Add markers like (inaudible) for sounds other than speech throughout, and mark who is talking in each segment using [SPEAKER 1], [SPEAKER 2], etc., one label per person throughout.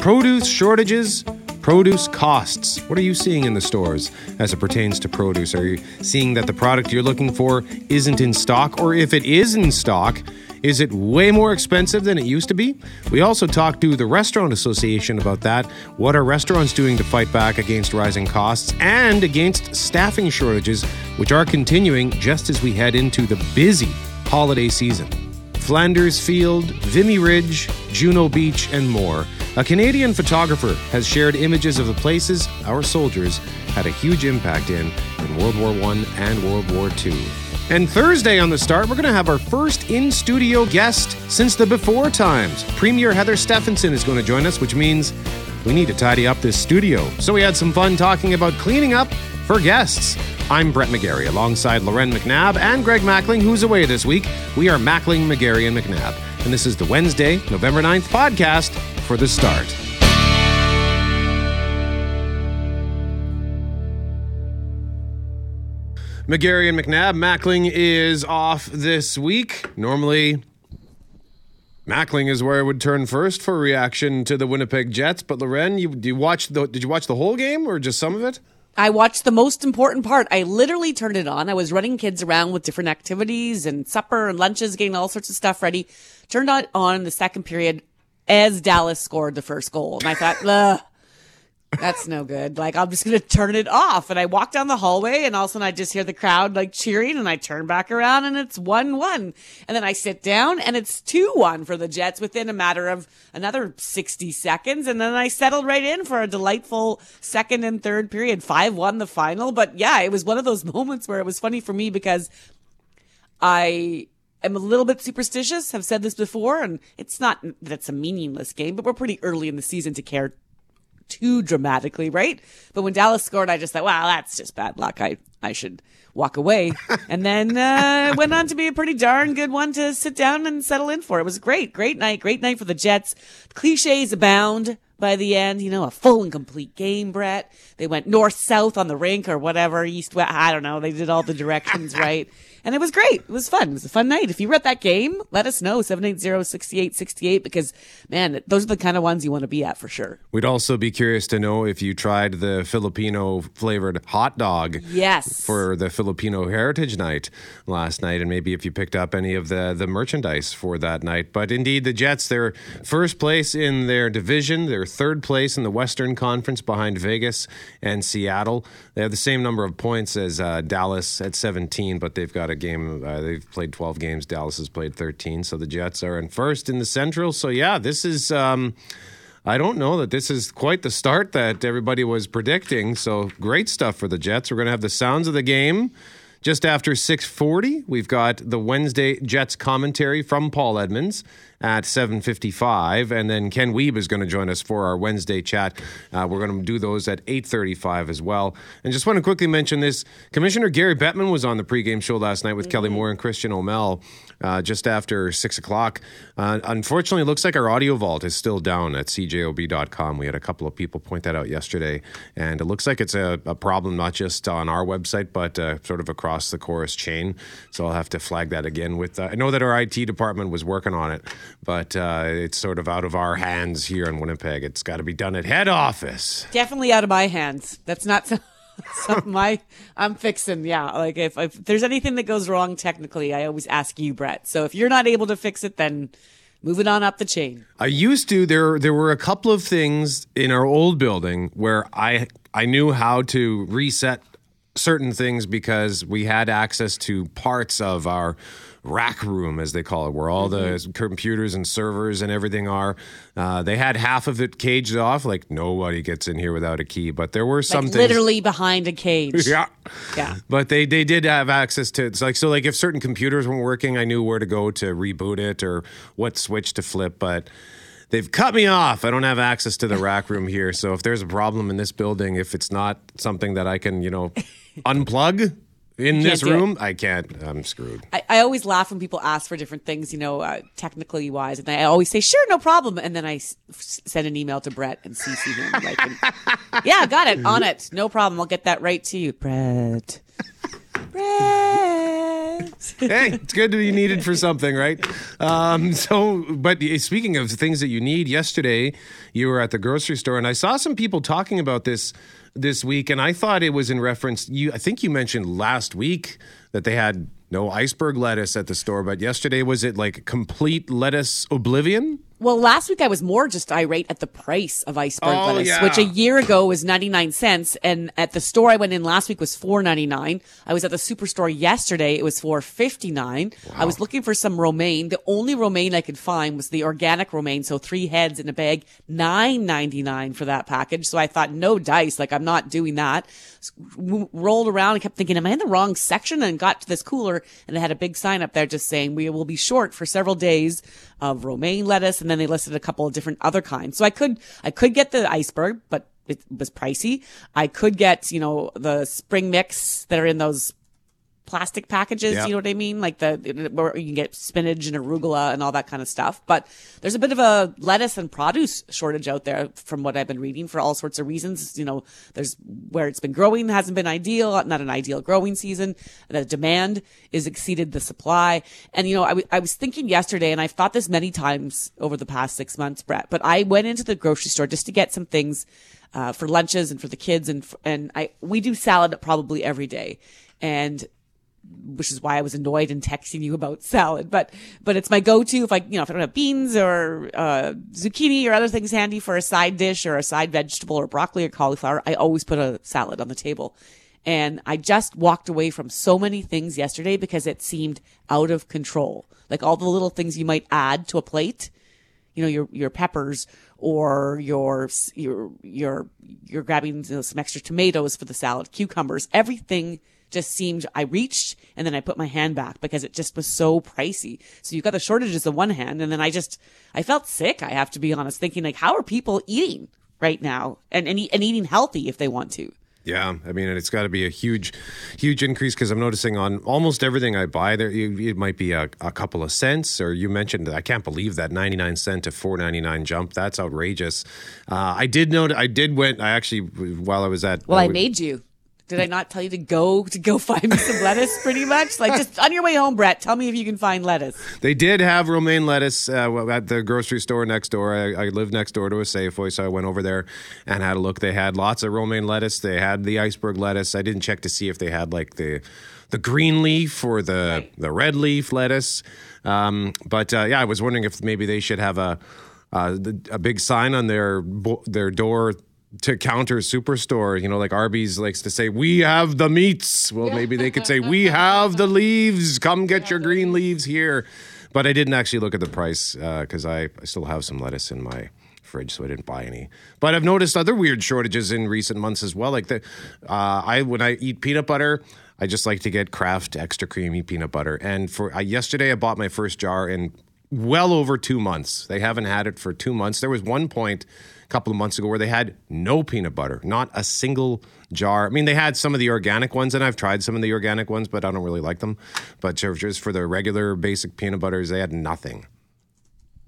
[SPEAKER 1] Produce shortages, produce costs. What are you seeing in the stores as it pertains to produce? Are you seeing that the product you're looking for isn't in stock? Or if it is in stock, is it way more expensive than it used to be? We also talked to the Restaurant Association about that. What are restaurants doing to fight back against rising costs and against staffing shortages, which are continuing just as we head into the busy holiday season? Flanders Field, Vimy Ridge, Juno Beach, and more. A Canadian photographer has shared images of the places our soldiers had a huge impact in in World War I and World War II. And Thursday on the start, we're going to have our first in studio guest since the before times. Premier Heather Stefanson is going to join us, which means we need to tidy up this studio. So we had some fun talking about cleaning up for guests. I'm Brett McGarry alongside Loren McNabb and Greg Mackling, who's away this week. We are Mackling, McGarry, and McNabb. And this is the Wednesday, November 9th podcast for the start. McGarry and McNabb. Mackling is off this week. Normally, Mackling is where I would turn first for reaction to the Winnipeg Jets. But Loren, you, you watch the, did you watch the whole game or just some of it?
[SPEAKER 2] I watched the most important part. I literally turned it on. I was running kids around with different activities and supper and lunches, getting all sorts of stuff ready. Turned it on in the second period as Dallas scored the first goal. And I thought, Ugh, that's no good. Like, I'm just going to turn it off. And I walk down the hallway and all of a sudden I just hear the crowd like cheering and I turn back around and it's 1 1. And then I sit down and it's 2 1 for the Jets within a matter of another 60 seconds. And then I settled right in for a delightful second and third period. 5 1 the final. But yeah, it was one of those (laughs) moments where it was funny for me because I am a little bit superstitious. Have said this before, and it's not that it's a meaningless game, but we're pretty early in the season to care too dramatically, right? But when Dallas scored, I just thought, wow, that's just bad luck. I, I should walk away. (laughs) and then uh, went on to be a pretty darn good one to sit down and settle in for. It was great, great night, great night for the Jets. Cliches abound by the end, you know, a full and complete game, Brett. They went north, south on the rink or whatever, east, west. I don't know. They did all the directions (laughs) right. And it was great. It was fun. It was a fun night. If you were at that game, let us know, 780-6868, because man, those are the kind of ones you want to be at for sure.
[SPEAKER 1] We'd also be curious to know if you tried the Filipino flavored hot dog.
[SPEAKER 2] Yes.
[SPEAKER 1] For the Filipino Heritage Night last night, and maybe if you picked up any of the, the merchandise for that night. But indeed, the Jets, they're first place in their division. They're third place in the Western Conference behind Vegas and Seattle. They have the same number of points as uh, Dallas at 17, but they've got a game. Uh, they've played 12 games. Dallas has played 13. So the Jets are in first in the Central. So yeah, this is. Um, I don't know that this is quite the start that everybody was predicting. So great stuff for the Jets. We're going to have the sounds of the game just after 6:40. We've got the Wednesday Jets commentary from Paul Edmonds at 7.55 and then ken Wiebe is going to join us for our wednesday chat. Uh, we're going to do those at 8.35 as well. And just want to quickly mention this. Commissioner gary bettman was on the pregame show last night with mm-hmm. kelly moore and christian o'mel uh, just after 6 o'clock. Uh, unfortunately it looks like our audio vault is still down at cjob.com we had a couple of people point that out yesterday. And it looks like it's a, a problem not just on our website but uh, sort of across the Corus chain. So i'll have to flag that again with uh, i know that our it department was working on it but uh, it's sort of out of our hands here in Winnipeg. It's got to be done at head office.
[SPEAKER 2] Definitely out of my hands. That's not (laughs) something I I'm fixing. Yeah, like if, if there's anything that goes wrong technically, I always ask you, Brett. So if you're not able to fix it, then moving on up the chain.
[SPEAKER 1] I used to. There there were a couple of things in our old building where I I knew how to reset certain things because we had access to parts of our rack room, as they call it, where all mm-hmm. the computers and servers and everything are. Uh, they had half of it caged off, like nobody gets in here without a key. But there were some
[SPEAKER 2] like
[SPEAKER 1] things
[SPEAKER 2] literally behind a cage. (laughs)
[SPEAKER 1] yeah,
[SPEAKER 2] yeah.
[SPEAKER 1] But they they did have access to it's like so like if certain computers weren't working, I knew where to go to reboot it or what switch to flip, but they've cut me off. I don't have access to the (laughs) rack room here. So if there's a problem in this building, if it's not something that I can, you know, (laughs) unplug, in this room, I can't. I'm screwed.
[SPEAKER 2] I, I, always laugh when people ask for different things, you know, uh, technically wise, and I always say, "Sure, no problem," and then I s- send an email to Brett and CC him. Like, and, (laughs) yeah, got it, on it, no problem. I'll get that right to you, Brett. Brett.
[SPEAKER 1] hey, it's good to be needed for something, right? Um, so, but speaking of things that you need, yesterday you were at the grocery store, and I saw some people talking about this this week, and I thought it was in reference. You, I think you mentioned last week that they had no iceberg lettuce at the store, but yesterday was it like complete lettuce oblivion?
[SPEAKER 2] Well, last week I was more just irate at the price of iceberg
[SPEAKER 1] Oh,
[SPEAKER 2] lettuce,
[SPEAKER 1] yeah.
[SPEAKER 2] which a year ago was 99 cents. And at the store I went in last week was 4.99. I was at the superstore yesterday. It was 4.59. I was looking for some romaine. The only romaine I could find was the organic romaine. So three heads in a bag, 9.99 for that package. So I thought no dice. Like I'm not doing that. S- w- Rolled around and kept thinking, am I in the wrong section? And got to this cooler and it had a big sign up there just saying we will be short for several days of romaine lettuce. And then they listed a couple of different other kinds. So I could, I could get the iceberg, but it was pricey. I could get, you know, the spring mix that are in those plastic packages.
[SPEAKER 1] Yeah.
[SPEAKER 2] You know what I mean? Like the where you can get spinach and arugula and all that kind of stuff. But there's a bit of a lettuce and produce shortage out there, from what I've been reading, for all sorts of reasons. You know, there's where it's been growing hasn't been ideal, not an ideal growing season. The demand is exceeded the supply. And you know, I, w- I was thinking yesterday, and I've thought this many times over the past six months, Brett. But I went into the grocery store just to get some things. Uh, for lunches and for the kids and and I we do salad probably every day, and which is why I was annoyed and texting you about salad. But but it's my go-to if I you know if I don't have beans or uh, zucchini or other things handy for a side dish or a side vegetable or broccoli or cauliflower. I always put a salad on the table. And I just walked away from so many things yesterday because it seemed out of control. Like all the little things you might add to a plate you know your your peppers or your your your you're grabbing you know, some extra tomatoes for the salad, cucumbers, everything just seemed I reached and then I put my hand back because it just was so pricey. So you've got the shortages on one hand and then I just I felt sick, I have to be honest, thinking like how are people eating right now and and, and eating healthy if they want to.
[SPEAKER 1] Yeah, I mean, it's got to be a huge, huge increase because I'm noticing on almost everything I buy there, you- it might be a, a couple of cents. Or you mentioned, I can't believe that 99 cent to 4.99 jump. That's outrageous. Uh, I did note. I did went. I actually, while I was at,
[SPEAKER 2] Well, I
[SPEAKER 1] was-
[SPEAKER 2] made you. Did I not tell you to go to go (laughs) find me some lettuce? Pretty much, like just on your way home, Brett. Tell me if you can find lettuce.
[SPEAKER 1] They did have romaine lettuce uh, at the grocery store next door. I, I live next door to a Safeway, so I went over there and had a look. They had lots of romaine lettuce. They had the iceberg lettuce. I didn't check to see if they had like the the green leaf or the the red leaf lettuce. Um, but uh, yeah, I was wondering if maybe they should have a uh, the- a big sign on their bo- their door. To counter superstore, you know, like Arby's likes to say, "We have the meats." Well, maybe they could say, "We (laughs) have the leaves. Come get your green leaves here." But I didn't actually look at the price because I, I still have some lettuce in my fridge, so I didn't buy any. But I've noticed other weird shortages in recent months as well. Like the, uh, I when I eat peanut butter, I just like to get Kraft extra creamy peanut butter. And for uh, yesterday, I bought my first jar in well over two months. They haven't had it for two months. There was one point couple of months ago where they had no peanut butter, not a single jar. I mean, they had some of the organic ones, and I've tried some of the organic ones, but I don't really like them. But just for the regular basic peanut butters, they had nothing.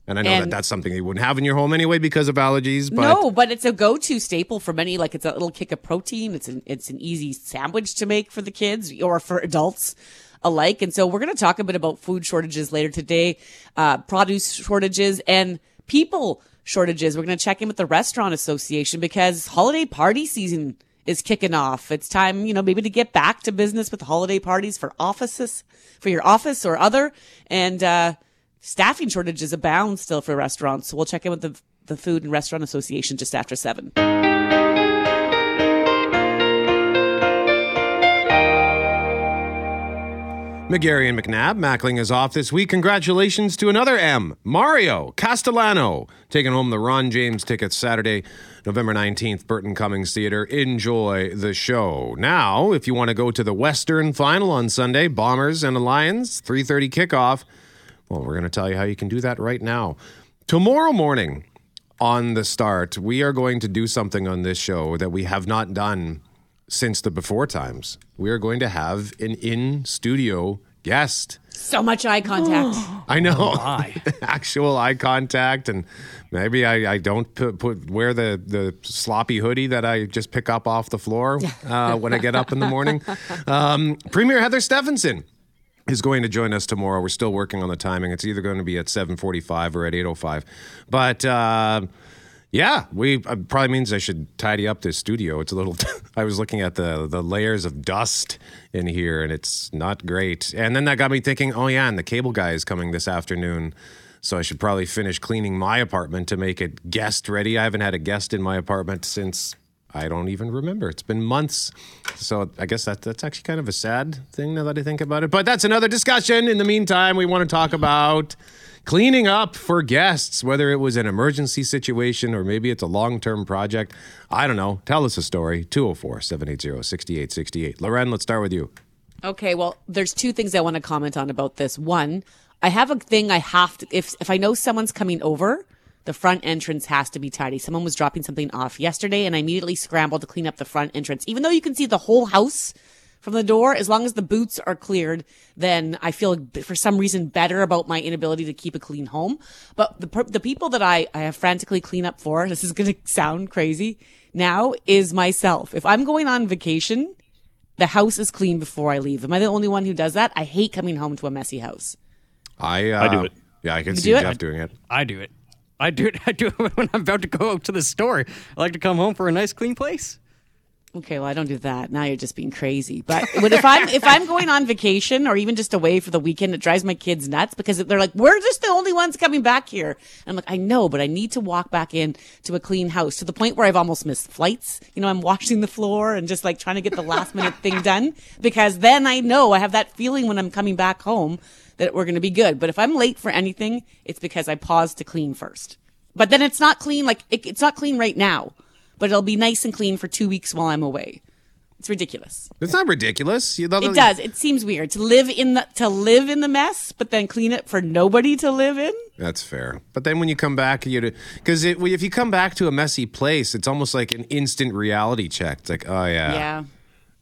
[SPEAKER 1] And I know that that's something you wouldn't have in your home anyway because of allergies. But
[SPEAKER 2] no, but it's a go-to staple for many. Like it's a little kick of protein. It's an it's an easy sandwich to make for the kids or for adults alike. And so we're going to talk a bit about food shortages later today, uh, produce shortages, and people shortages. We're going to check in with the restaurant association because holiday party season is kicking off. It's time, you know, maybe to get back to business with holiday parties for offices, for your office or other, and. uh staffing shortages abound still for restaurants. So we'll check in with the the Food and Restaurant Association just after seven.
[SPEAKER 1] McGarry and McNabb, Mackling is off this week. Congratulations to another M, Mario Castellano, taking home the Ron James tickets Saturday, November 19th, Burton Cummings Theater. Enjoy the show. Now, if you want to go to the Western Final on Sunday, Bombers and Lions, 3.30 kickoff, well, we're going to tell you how you can do that right now. Tomorrow morning on the start, we are going to do something on this show that we have not done since the before times. We are going to have an in studio guest.
[SPEAKER 2] So much eye contact. (gasps)
[SPEAKER 1] I know.
[SPEAKER 3] my. (laughs)
[SPEAKER 1] Actual eye contact, and maybe I, I don't put, put wear the, the sloppy hoodie that I just pick up off the floor (laughs) uh, when I get up in the morning. Um, Premier Heather Stefanson is going to join us tomorrow. We're still working on the timing. It's either going to be at 7:45 or at 8:05. But uh, yeah, we uh, probably means I should tidy up this studio. It's a little. (laughs) I was looking at the the layers of dust in here, and it's not great. And then that got me thinking. Oh yeah, and the cable guy is coming this afternoon. So I should probably finish cleaning my apartment to make it guest ready. I haven't had a guest in my apartment since I don't even remember. It's been months. So I guess that that's actually kind of a sad thing now that I think about it. But that's another discussion. In the meantime, we want to talk about cleaning up for guests, whether it was an emergency situation or maybe it's a long term project. I don't know. Tell us a story. 204 780 6868. Loren, let's start with you.
[SPEAKER 2] Okay, well, there's two things I want to comment on about this. One, I have a thing I have to if if I know someone's coming over, the front entrance has to be tidy. Someone was dropping something off yesterday and I immediately scrambled to clean up the front entrance. Even though you can see the whole house from the door, as long as the boots are cleared, then I feel for some reason better about my inability to keep a clean home. But the the people that I I have frantically clean up for, (laughs) this is going to sound crazy now, is myself. If I'm going on vacation, the house is clean before I leave. Am I the only one who does that? I hate coming home to a messy house.
[SPEAKER 1] I, uh,
[SPEAKER 3] I do it.
[SPEAKER 1] Yeah, I can
[SPEAKER 2] You
[SPEAKER 1] see
[SPEAKER 2] do it?
[SPEAKER 1] Jeff doing it.
[SPEAKER 3] I do it. I do it. (laughs) I do it when I'm about to go out to the store. I like to come home for a nice clean place.
[SPEAKER 2] Okay, well, I don't do that. Now you're just being crazy. But if I'm if I'm going on vacation or even just away for the weekend, it drives my kids nuts because they're like, "We're just the only ones coming back here." And I'm like, "I know, but I need to walk back in to a clean house to the point where I've almost missed flights. You know, I'm washing the floor and just like trying to get the last minute thing done because then I know I have that feeling when I'm coming back home that we're going to be good. But if I'm late for anything, it's because I paused to clean first. But then it's not clean like it, it's not clean right now but it'll be nice and clean for two weeks while I'm away. It's ridiculous.
[SPEAKER 1] It's not ridiculous. You-
[SPEAKER 2] It does. It seems weird to live in the to live in the mess, but then clean it for nobody to live in.
[SPEAKER 1] That's fair. But then when you come back, you because if you come back to a messy place, it's almost like an instant reality check. It's like, oh yeah,
[SPEAKER 2] Yeah.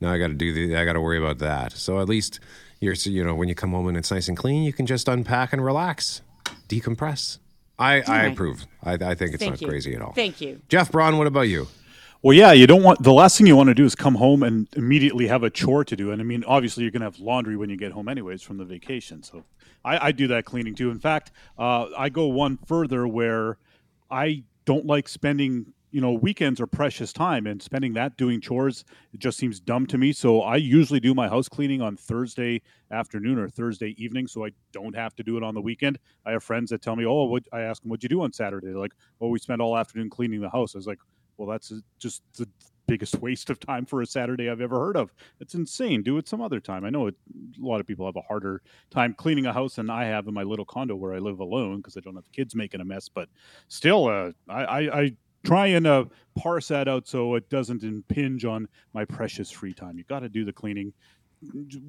[SPEAKER 1] now I got to do the, I got to worry about that. So at least you're, you know, when you come home and it's nice and clean, you can just unpack and relax, decompress. I, I
[SPEAKER 2] right.
[SPEAKER 1] approve. I, I think it's
[SPEAKER 2] Thank
[SPEAKER 1] not
[SPEAKER 2] you.
[SPEAKER 1] crazy at all.
[SPEAKER 2] Thank you.
[SPEAKER 1] Jeff Braun, what about you?
[SPEAKER 4] Well, yeah, you don't want the last thing you want to do is come home and immediately have a chore to do. And I mean, obviously, you're going to have laundry when you get home, anyways, from the vacation. So I, I do that cleaning too. In fact, uh, I go one further where I don't like spending. You know, weekends are precious time, and spending that doing chores it just seems dumb to me. So I usually do my house cleaning on Thursday afternoon or Thursday evening, so I don't have to do it on the weekend. I have friends that tell me, "Oh, what?" I ask them, "What'd you do on Saturday?" Like, "Oh, we spent all afternoon cleaning the house." I was like, well, that's just the biggest (laughs) waste of time for a Saturday I've ever heard of. It's insane. Do it some other time. I know it, a lot of people have a harder time cleaning a house than I have in my little condo where I live alone because I don't have kids making a mess. But still, uh, I, I, I try and uh, parse that out so it doesn't impinge on my precious free time. You got to do the cleaning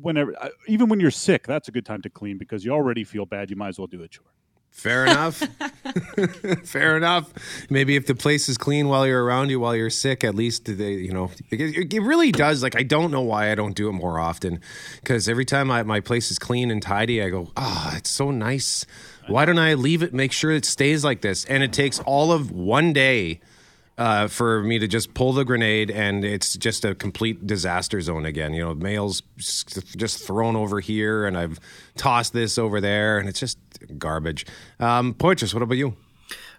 [SPEAKER 4] whenever, uh, even when you're sick. That's a good time to clean because you already feel bad. You might as well do a chore.
[SPEAKER 1] Fair enough. (laughs) (laughs) Fair enough. Maybe if the place is clean while you're around you while you're sick, at least they, you know, it, it really does. Like I don't know why I don't do it more often, because every time I, my place is clean and tidy, I go, ah, it's so nice. Why don't I leave it? Make sure it stays like this. And it takes all of one day uh, for me to just pull the grenade, and it's just a complete disaster zone again. You know, mail's just thrown over here, and I've tossed this over there, and it's just garbage. Um, Poitras, what about you?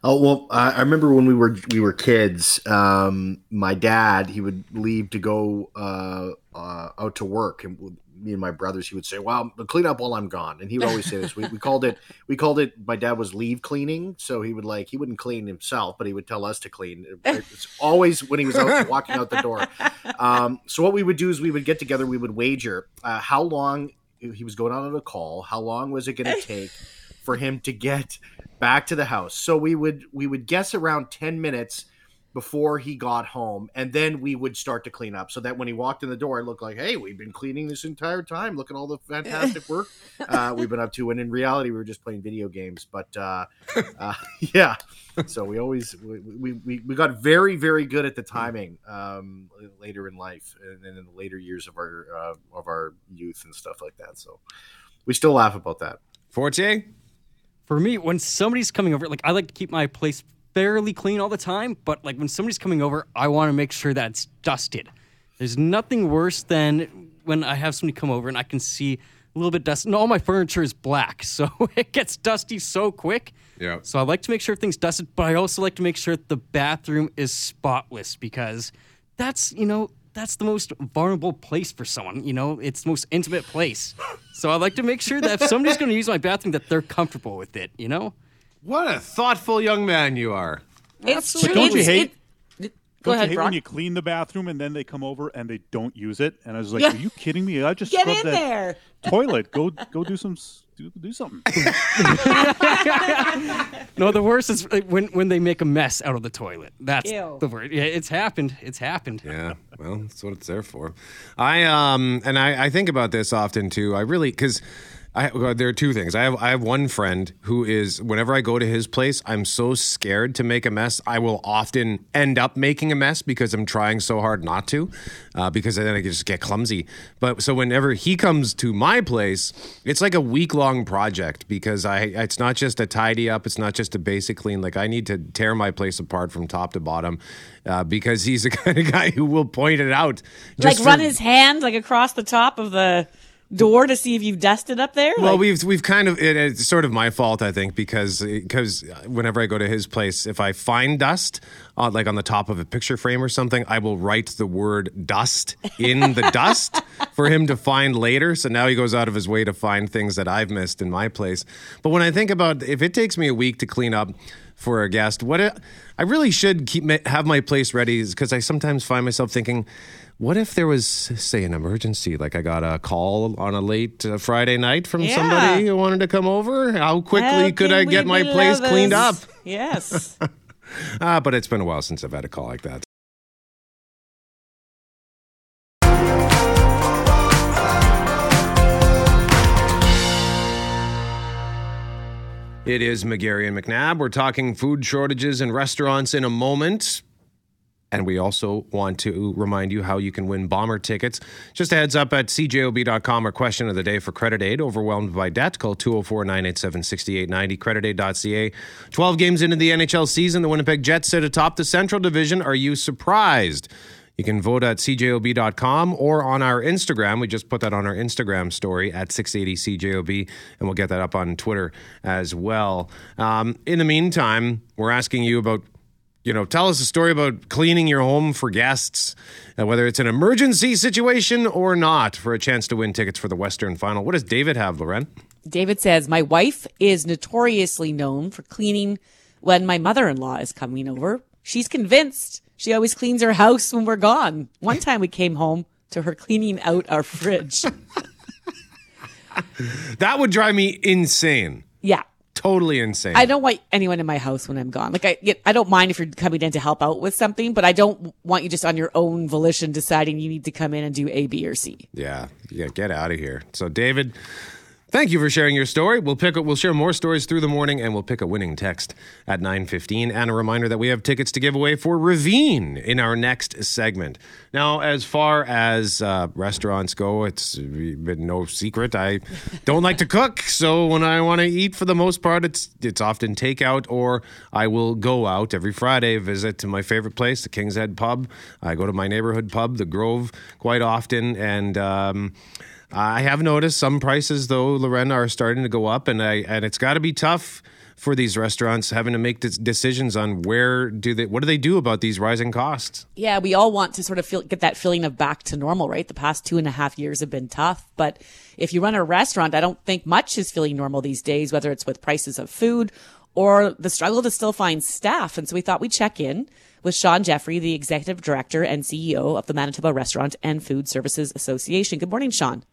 [SPEAKER 5] Oh well, I I remember when we were we were kids. Um, my dad he would leave to go uh, uh, out to work, and me and my brothers he would say, "Well, clean up while I'm gone." And he would always say this. We, we called it we called it. My dad was leave cleaning, so he would like he wouldn't clean himself, but he would tell us to clean. It's (laughs) always when he was out (laughs) walking out the door. Um, so what we would do is we would get together. We would wager uh, how long he was going on a call. How long was it going (laughs) to take for him to get back to the house. So we would we would guess around 10 minutes before he got home and then we would start to clean up so that when he walked in the door it looked like hey we've been cleaning this entire time. Look at all the fantastic work. (laughs) Uh, we've been up to and in reality we were just playing video games but uh, uh, (laughs) yeah. So we always we, we, we, we got very very good at the timing um, later in life and then in the later years of our uh, of our youth and stuff like that. So We still laugh about that.
[SPEAKER 1] Forte?
[SPEAKER 3] For me, when somebody's coming over, like I like to keep my place fairly clean all the time, but like when somebody's coming over, I want to make sure that it's dusted. There's nothing worse than when I have somebody come over and I can see a little bit dusty. And all my furniture is black, (laughs) so it gets dusty so quick.
[SPEAKER 1] Yeah.
[SPEAKER 3] So I like to make sure everything's dusted, but I also like to make sure the bathroom is spotless because that's, you know, that's the most vulnerable place for someone. You know, it's the most intimate place. So I like to make sure that if somebody's going to use my bathroom, that they're comfortable with it. You know.
[SPEAKER 1] What a thoughtful young man you are.
[SPEAKER 2] It's
[SPEAKER 4] But
[SPEAKER 2] true.
[SPEAKER 4] don't you hate-
[SPEAKER 2] it- Go
[SPEAKER 4] Don't
[SPEAKER 2] ahead,
[SPEAKER 4] you hate
[SPEAKER 2] Brock.
[SPEAKER 4] when you clean the bathroom and then they come over and they don't use it? And I was like,
[SPEAKER 2] Yeah.
[SPEAKER 4] "Are you kidding me? I just
[SPEAKER 2] Get
[SPEAKER 4] scrubbed
[SPEAKER 2] in
[SPEAKER 4] that
[SPEAKER 2] there. (laughs)
[SPEAKER 4] toilet. Go go do some do, do something." (laughs) (laughs)
[SPEAKER 3] No, the worst is when when they make a mess out of the toilet. That's
[SPEAKER 2] Ew.
[SPEAKER 3] the word. Yeah, it's happened. It's happened.
[SPEAKER 1] Yeah, well, that's what it's there for. I um, and I, I think about this often too. I really because. I, well, there are two things. I have I have one friend who is whenever I go to his place, I'm so scared to make a mess. I will often end up making a mess because I'm trying so hard not to, uh, because then I just get clumsy. But so whenever he comes to my place, it's like a week long project because I it's not just a tidy up, it's not just a basic clean. Like I need to tear my place apart from top to bottom uh, because he's the (laughs) kind of guy who will point it out.
[SPEAKER 2] like run
[SPEAKER 1] for-
[SPEAKER 2] his hand like across the top of the door to see if you've dusted up there.
[SPEAKER 1] Well,
[SPEAKER 2] Like,
[SPEAKER 1] we've we've kind of it, it's sort of my fault, I think, because because whenever I go to his place, if I find dust, uh, like on the top of a picture frame or something, I will write the word "dust" in the (laughs) dust for him to find later. So now he goes out of his way to find things that I've missed in my place. But when I think about if it takes me a week to clean up for a guest, what it, I really should keep have my place ready because I sometimes find myself thinking. What if there was, say, an emergency? Like I got a call on a late uh, Friday night from
[SPEAKER 2] Yeah.
[SPEAKER 1] somebody who wanted to come over. How quickly
[SPEAKER 2] how
[SPEAKER 1] could I get my place cleaned up?
[SPEAKER 2] Yes. (laughs)
[SPEAKER 1] Ah, but it's been a while since I've had a call like that. It is McGarry and McNabb. We're talking food shortages in restaurants in a moment. And we also want to remind you how you can win bomber tickets. Just a heads up at cjob.com or question of the day for credit aid. Overwhelmed by debt? Call 204 987 6890, creditaid.ca. 12 games into the NHL season, the Winnipeg Jets sit atop the Central Division. Are you surprised? You can vote at cjob.com or on our Instagram. We just put that on our Instagram story at 680cjob, and we'll get that up on Twitter as well. Um, in the meantime, we're asking you about you know, tell us a story about cleaning your home for guests, uh, whether it's an emergency situation or not, for a chance to win tickets for the Western Final. What does David have, Loren?
[SPEAKER 2] David says, My wife is notoriously known for cleaning when my mother in law is coming over. She's convinced she always cleans her house when we're gone. One time we came home to her cleaning out our fridge. (laughs)
[SPEAKER 1] That would drive me insane.
[SPEAKER 2] yeah.
[SPEAKER 1] Totally insane.
[SPEAKER 2] I don't want anyone in my house when I'm gone. Like I, I don't mind if you're coming in to help out with something, but I don't want you just on your own volition deciding you need to come in and do A, B, or C.
[SPEAKER 1] yeah, yeah, get out of here. So, David, thank you for sharing your story. We'll pick. up, We'll share more stories through the morning, and we'll pick a winning text at nine fifteen. And a reminder that we have tickets to give away for Ravine in our next segment. Now, as far as uh, restaurants go, it's been no secret I don't like to cook. So when I want to eat, for the most part, it's it's often takeout, or I will go out every Friday, visit to my favorite place, the King's Head Pub. I go to my neighborhood pub, the Grove, quite often, and. Um, I have noticed some prices, though, Loren, are starting to go up, and I and it's got to be tough for these restaurants having to make decisions on where do they, what do they do about these rising costs?
[SPEAKER 2] Yeah, we all want to sort of feel, get that feeling of back to normal, right? The past two and a half years have been tough, but if you run a restaurant, I don't think much is feeling normal these days, whether it's with prices of food or the struggle to still find staff. And so we thought we'd check in with Shaun Jeffrey, the executive director and CEO of the Manitoba Restaurant and Food Services Association. Good morning, Shaun.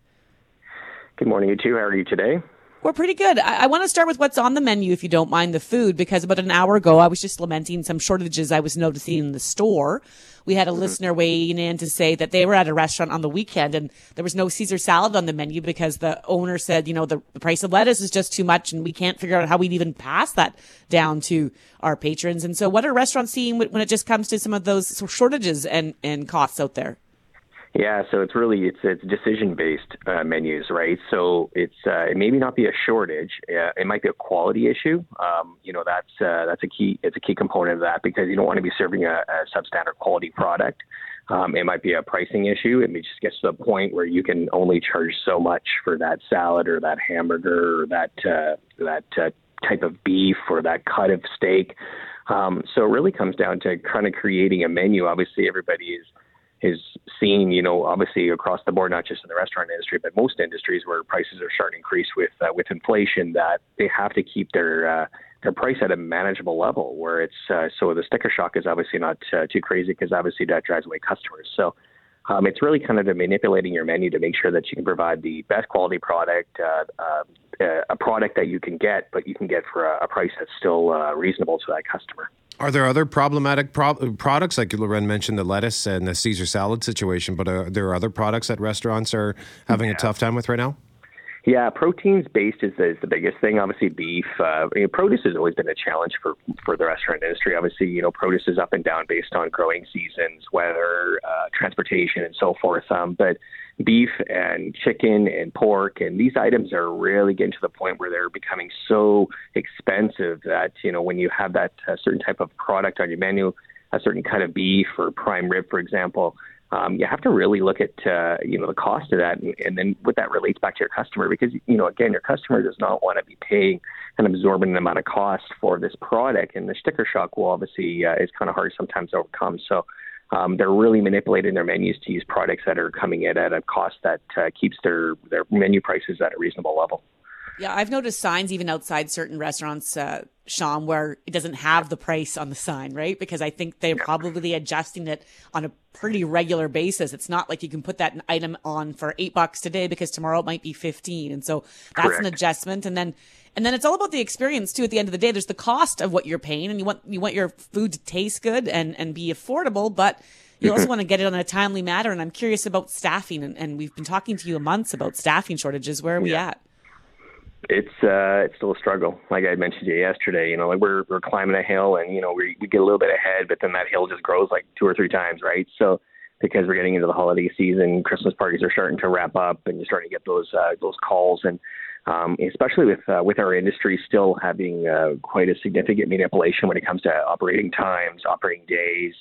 [SPEAKER 6] Good morning, you two. How are you today?
[SPEAKER 2] We're pretty good. I, I want to start with what's on the menu, if you don't mind the food, because about an hour ago, I was just lamenting some shortages I was noticing in the store. We had a mm-hmm. listener weighing in to say that they were at a restaurant on the weekend and there was no Caesar salad on the menu because the owner said, you know, the, the price of lettuce is just too much and we can't figure out how we'd even pass that down to our patrons. And so what are restaurants seeing when when it just comes to some of those shortages and, and costs out there?
[SPEAKER 6] Yeah, so it's really it's it's decision based uh, menus, right? So it's uh, it maybe not be a shortage, uh, it might be a quality issue. Um, you know, that's uh, that's a key it's a key component of that because you don't want to be serving a, a substandard quality product. Um, it might be a pricing issue. It may just get to the point where you can only charge so much for that salad or that hamburger or that uh, that uh, type of beef or that cut of steak. Um, so it really comes down to kind of creating a menu. Obviously, everybody is is seen, you know, obviously across the board, not just in the restaurant industry, but most industries where prices are starting to increase with uh, with inflation, that they have to keep their uh, their price at a manageable level. Where it's uh, so the sticker shock is obviously not uh, too crazy because obviously that drives away customers. So. Um, it's really kind of manipulating your menu to make sure that you can provide the best quality product, uh, uh, a product that you can get, but you can get for a, a price that's still reasonable to that customer.
[SPEAKER 1] Are there other problematic pro- products like Loren mentioned the lettuce and the Caesar salad situation? But uh, are there other products that restaurants are having yeah. a tough time with right now?
[SPEAKER 6] Yeah, proteins based is the, is the biggest thing. Obviously, beef. Uh, you know, produce has always been a challenge for for the restaurant industry. Obviously, you know, produce is up and down based on growing seasons, weather, uh, transportation, and so forth. Um, but beef and chicken and pork and these items are really getting to the point where they're becoming so expensive that you know when you have that uh, certain type of product on your menu a certain kind of beef or prime rib for example um, you have to really look at uh, you know the cost of that and, and then what that relates back to your customer because you know again your customer does not want to be paying an absorbent amount of cost for this product and the sticker shock will obviously uh, is kind of hard sometimes to overcome so um, they're really manipulating their menus to use products that are coming in at a cost that uh, keeps their, their menu prices at a reasonable level.
[SPEAKER 2] Yeah, I've noticed signs even outside certain restaurants, uh, Shaun, where it doesn't have the price on the sign, right? Because I think they're probably adjusting it on a pretty regular basis. It's not like you can put that item on for eight bucks today because tomorrow it might be 15. And so that's Correct. an adjustment. And then and then it's all about the experience too. At the end of the day, there's the cost of what you're paying, and you want you want your food to taste good and and be affordable, but you also want to get it on a timely manner. And I'm curious about staffing, and, and we've been talking to you months about staffing shortages. Where are we at?
[SPEAKER 6] It's uh, it's still a struggle. Like I mentioned to you yesterday, you know, like we're we're climbing a hill, and you know we we get a little bit ahead, but then that hill just grows like two or three times, right? So because we're getting into the holiday season, Christmas parties are starting to wrap up, and you're starting to get those uh, those calls and um, especially with uh, with our industry still having uh, quite a significant manipulation when it comes to operating times, operating days.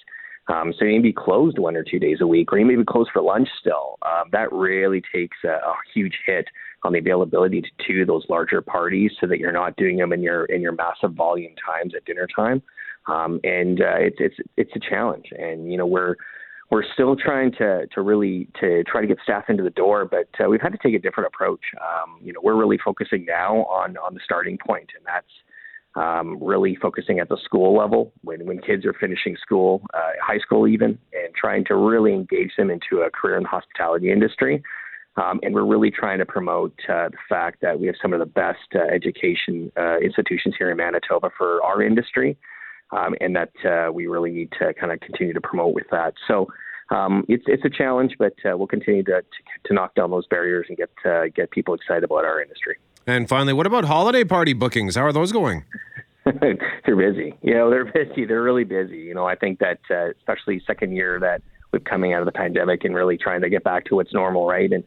[SPEAKER 6] Um, so you may be closed one or two days a week, or you may be closed for lunch still. Um, that really takes a, a huge hit on the availability to, to those larger parties, so that you're not doing them in your in your massive volume times at dinner time. Um, and uh, it's it's it's a challenge, and you know we're we're still trying to to really to try to get staff into the door, but uh, we've had to take a different approach. Um, you know, we're really focusing now on on the starting point, and that's um, really focusing at the school level when when kids are finishing school, uh, high school even, and trying to really engage them into a career in the hospitality industry. Um, and we're really trying to promote uh, the fact that we have some of the best uh, education uh, institutions here in Manitoba for our industry um, and that uh, we really need to kind of continue to promote with that. So um, it's it's a challenge, but uh, we'll continue to, to, to knock down those barriers and get uh, get people excited about our industry.
[SPEAKER 1] And finally, what about holiday party bookings? How are those going? (laughs)
[SPEAKER 6] they're busy. You know, they're (laughs) busy. They're really busy. You know, I think that uh, especially second year that we're coming out of the pandemic and really trying to get back to what's normal, right? And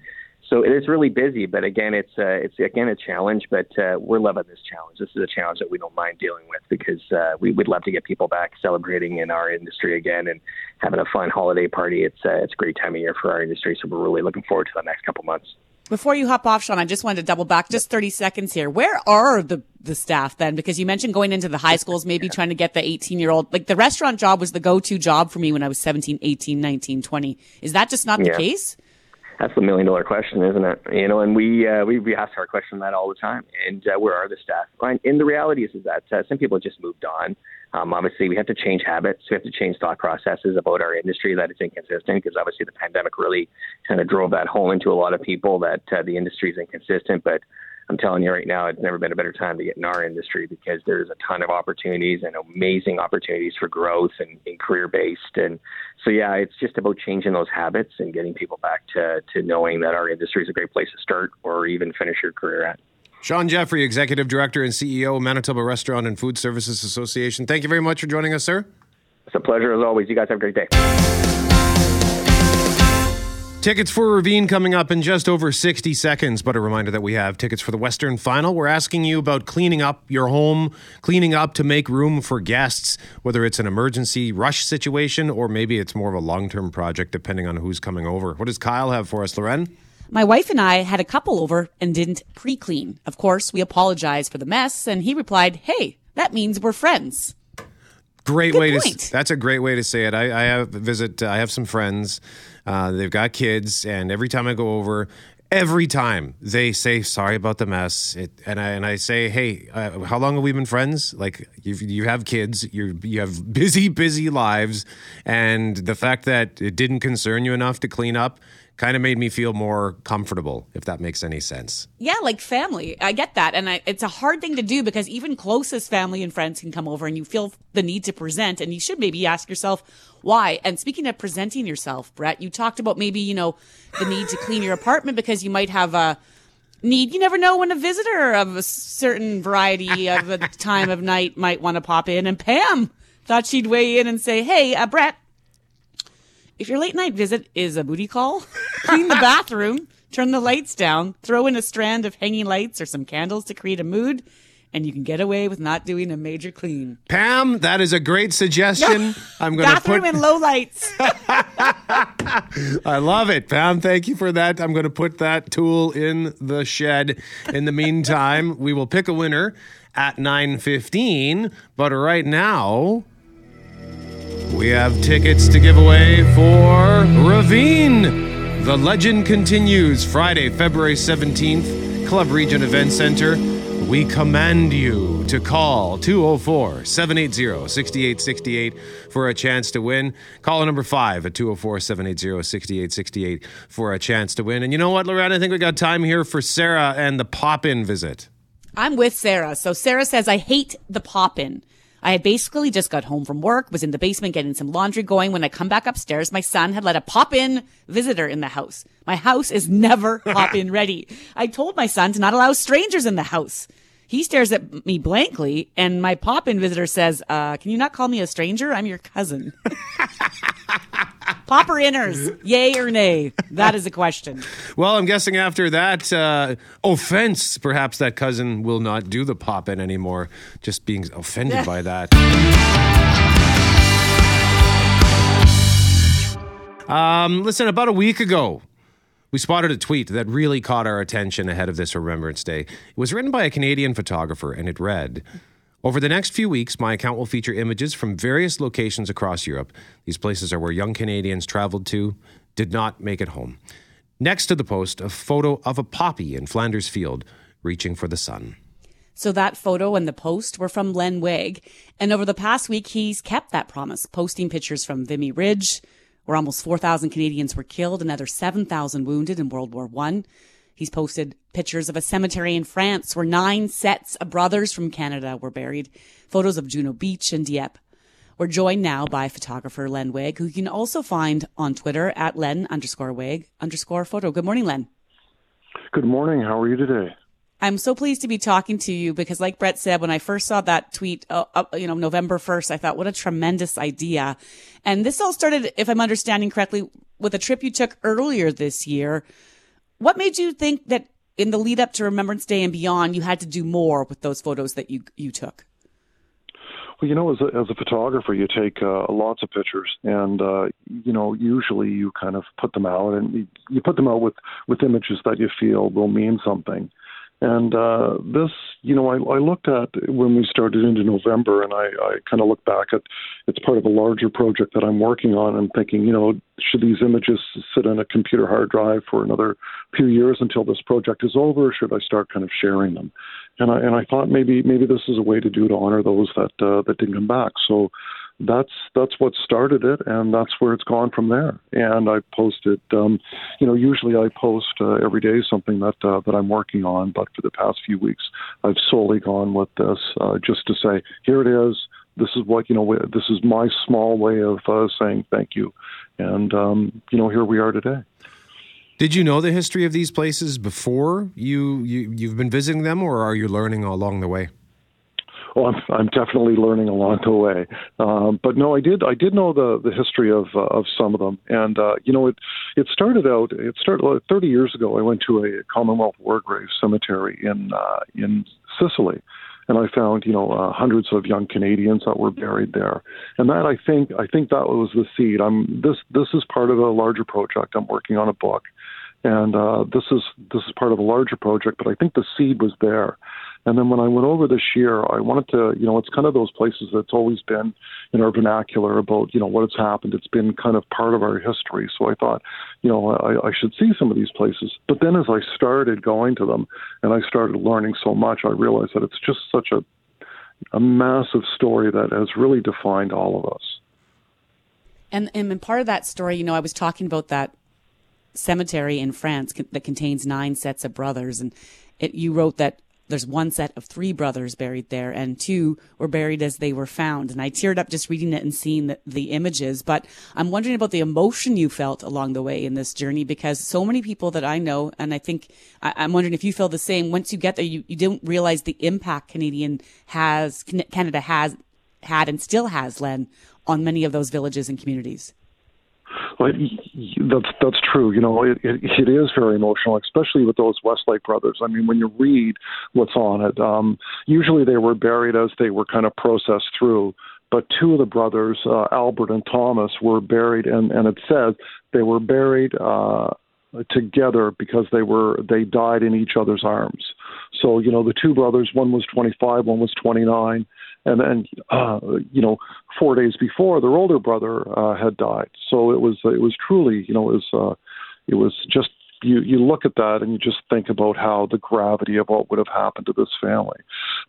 [SPEAKER 6] so it is really busy, but again, it's uh, it's again a challenge. But uh, we're loving this challenge. This is a challenge that we don't mind dealing with because uh, we would love to get people back celebrating in our industry again and having a fun holiday party. It's uh, it's a great time of year for our industry, so we're really looking forward to the next couple months.
[SPEAKER 2] Before you hop off, Shaun, I just wanted to double back just 30 seconds here. Where are the, the staff then? Because you mentioned going into the high schools, maybe trying to get the 18 year old, like the restaurant job was the go-to job for me when I was 17, 18, 19, 20. Is that just not yeah. the case?
[SPEAKER 6] that's the million dollar question, isn't it? You know, and we uh, we, we ask our question that all the time. And uh, where are the staff? And the reality is, is that uh, some people just moved on. Um, obviously, we have to change habits. We have to change thought processes about our industry that it's inconsistent because obviously the pandemic really kind of drove that home into a lot of people that uh, the industry is inconsistent. But I'm telling you right now, it's never been a better time to get in our industry because there's a ton of opportunities and amazing opportunities for growth and, and career based. And so, yeah, it's just about changing those habits and getting people back to, to knowing that our industry is a great place to start or even finish your career at.
[SPEAKER 1] Shaun Jeffrey, Executive Director and CEO of Manitoba Restaurant and Food Services Association. Thank you very much for joining us, sir.
[SPEAKER 6] It's a pleasure as always. You guys have a great day.
[SPEAKER 1] Tickets for Ravine coming up in just over 60 seconds, but a reminder that we have tickets for the Western Final. We're asking you about cleaning up your home, cleaning up to make room for guests, whether it's an emergency rush situation or maybe it's more of a long term project depending on who's coming over. What does Kyle have for us, Loren?
[SPEAKER 2] My wife and I had a couple over and didn't pre clean. Of course, we apologized for the mess, and he replied, Hey, that means we're friends.
[SPEAKER 1] Great
[SPEAKER 2] Good
[SPEAKER 1] way
[SPEAKER 2] point.
[SPEAKER 1] to. That's a great way to say it. I, I have visit. I have some friends. Uh, they've got kids, and every time I go over, every time they say sorry about the mess, it, and I and I say, hey, uh, how long have we been friends? Like you, you have kids, you you have busy, busy lives, and the fact that it didn't concern you enough to clean up kind of made me feel more comfortable, if that makes any sense.
[SPEAKER 2] Yeah, like family. I get that. And I, it's a hard thing to do because even closest family and friends can come over and you feel the need to present. And you should maybe ask yourself why. And speaking of presenting yourself, Brett, you talked about maybe, you know, the need to clean your apartment because you might have a need. You never know when a visitor of a certain variety of a (laughs) time of night might want to pop in. And Pam thought she'd weigh in and say, Hey, uh, Brett, if your late night visit is a booty call, clean the bathroom, turn the lights down, throw in a strand of hanging lights or some candles to create a mood, and you can get away with not doing a major clean.
[SPEAKER 1] Pam, that is a great suggestion. (laughs) I'm going to
[SPEAKER 2] Bathroom
[SPEAKER 1] put.
[SPEAKER 2] and low lights. (laughs)
[SPEAKER 1] I love it, Pam. Thank you for that. I'm going to put that tool in the shed. In the meantime, we will pick a winner at 9:15. But right now, we have tickets to give away for Ravine. The legend continues Friday, February 17th, Club Regent Event Center. We command you to call 204 780 6868 for a chance to win. Caller number five at 204 780 6868 for a chance to win. And you know what, Lorraine? I think we got time here for Sarah and the pop in visit.
[SPEAKER 2] I'm with Sarah. So Sarah says, I hate the pop in. I had basically just got home from work, was in the basement getting some laundry going. When I come back upstairs, my son had let a pop in visitor in the house. My house is never (laughs) pop in ready. I told my son to not allow strangers in the house. He stares at me blankly, and my pop in visitor says, uh, Can you not call me a stranger? I'm your cousin. (laughs) Popper inners, yay or nay? That is a question.
[SPEAKER 1] Well, I'm guessing after that uh, offense, perhaps that cousin will not do the pop in anymore, just being offended by that. Um, listen, about a week ago, we spotted a tweet that really caught our attention ahead of this Remembrance Day. It was written by a Canadian photographer, and it read Over the next few weeks, my account will feature images from various locations across Europe. These places are where young Canadians traveled to, did not make it home. Next to the post, a photo of a poppy in Flanders Field reaching for the sun.
[SPEAKER 2] So that photo and the post were from Len Wagg. And over the past week, he's kept that promise, posting pictures from Vimy Ridge, where almost 4,000 Canadians were killed, another 7,000 wounded in World War One. He's posted pictures of a cemetery in France where nine sets of brothers from Canada were buried, photos of Juno Beach and Dieppe. We're joined now by photographer Len Wagg, who you can also find on Twitter at Len underscore Wagg underscore photo. Good morning, Len.
[SPEAKER 7] Good morning. How are you today?
[SPEAKER 2] I'm so pleased to be talking to you because, like Brett said, when I first saw that tweet, uh, uh, you know, November 1st, I thought, what a tremendous idea. And this all started, if I'm understanding correctly, with a trip you took earlier this year. What made you think that in the lead up to Remembrance Day and beyond, you had to do more with those photos that you, you took?
[SPEAKER 7] Well, you know, as a, as a photographer, you take uh, lots of pictures, and uh, you know, usually you kind of put them out, and you, you put them out with with images that you feel will mean something. And uh, this, you know, I, I looked at when we started into November, and I, I kind of look back at it's part of a larger project that I'm working on, and thinking, you know, should these images sit on a computer hard drive for another few years until this project is over, or should I start kind of sharing them? And I and I thought maybe maybe this is a way to do to honor those that uh, that didn't come back. So that's that's what started it, and that's where it's gone from there. And I posted, um, you know, usually I post uh, every day something that uh, that I'm working on, but for the past few weeks, I've solely gone with this uh, just to say, here it is. This is what you know. This is my small way of uh, saying thank you, and um, you know, here we are today.
[SPEAKER 1] Did you know the history of these places before you, you you've been visiting them, or are you learning along the way?
[SPEAKER 7] Oh, I'm, I'm definitely learning along the way. Um, but no, I did I did know the the history of uh, of some of them, and uh, you know it it started out it started uh, 30 years ago. I went to a Commonwealth War Grave cemetery in uh, in Sicily, and I found you know uh, hundreds of young Canadians that were buried there, and that I think I think that was the seed. I'm this this is part of a larger project. I'm working on a book, and uh, this is this is part of a larger project. But I think the seed was there, and then when I went over this year, I wanted to, you know, it's kind of those places that's always been in our vernacular about, you know, what has happened. It's been kind of part of our history. So I thought, you know, I, I should see some of these places. But then as I started going to them and I started learning so much, I realized that it's just such a, a massive story that has really defined all of us.
[SPEAKER 2] And, and part of that story, you know, I was talking about that cemetery in France that contains nine sets of brothers, and it, you wrote that there's one set of three brothers buried there and two were buried as they were found. And I teared up just reading it and seeing the, the images. But I'm wondering about the emotion you felt along the way in this journey because so many people that I know, and I think I, am wondering if you feel the same. Once you get there, you, you don't realize the impact Canadian has, Canada has had and still has, Len, on many of those villages and communities.
[SPEAKER 7] Well, that's that's true. You know, it, it, it is very emotional, especially with those Westlake brothers. I mean, when you read what's on it, um, usually they were buried as they were kind of processed through. But two of the brothers, uh, Albert and Thomas, were buried, and and it says they were buried. Uh, together because they were they died in each other's arms. So you know the two brothers, one was 25, one was 29, and then uh, you know four days before their older brother uh, had died. So it was it was truly you know it was uh, it was just you you look at that and you just think about how the gravity of what would have happened to this family.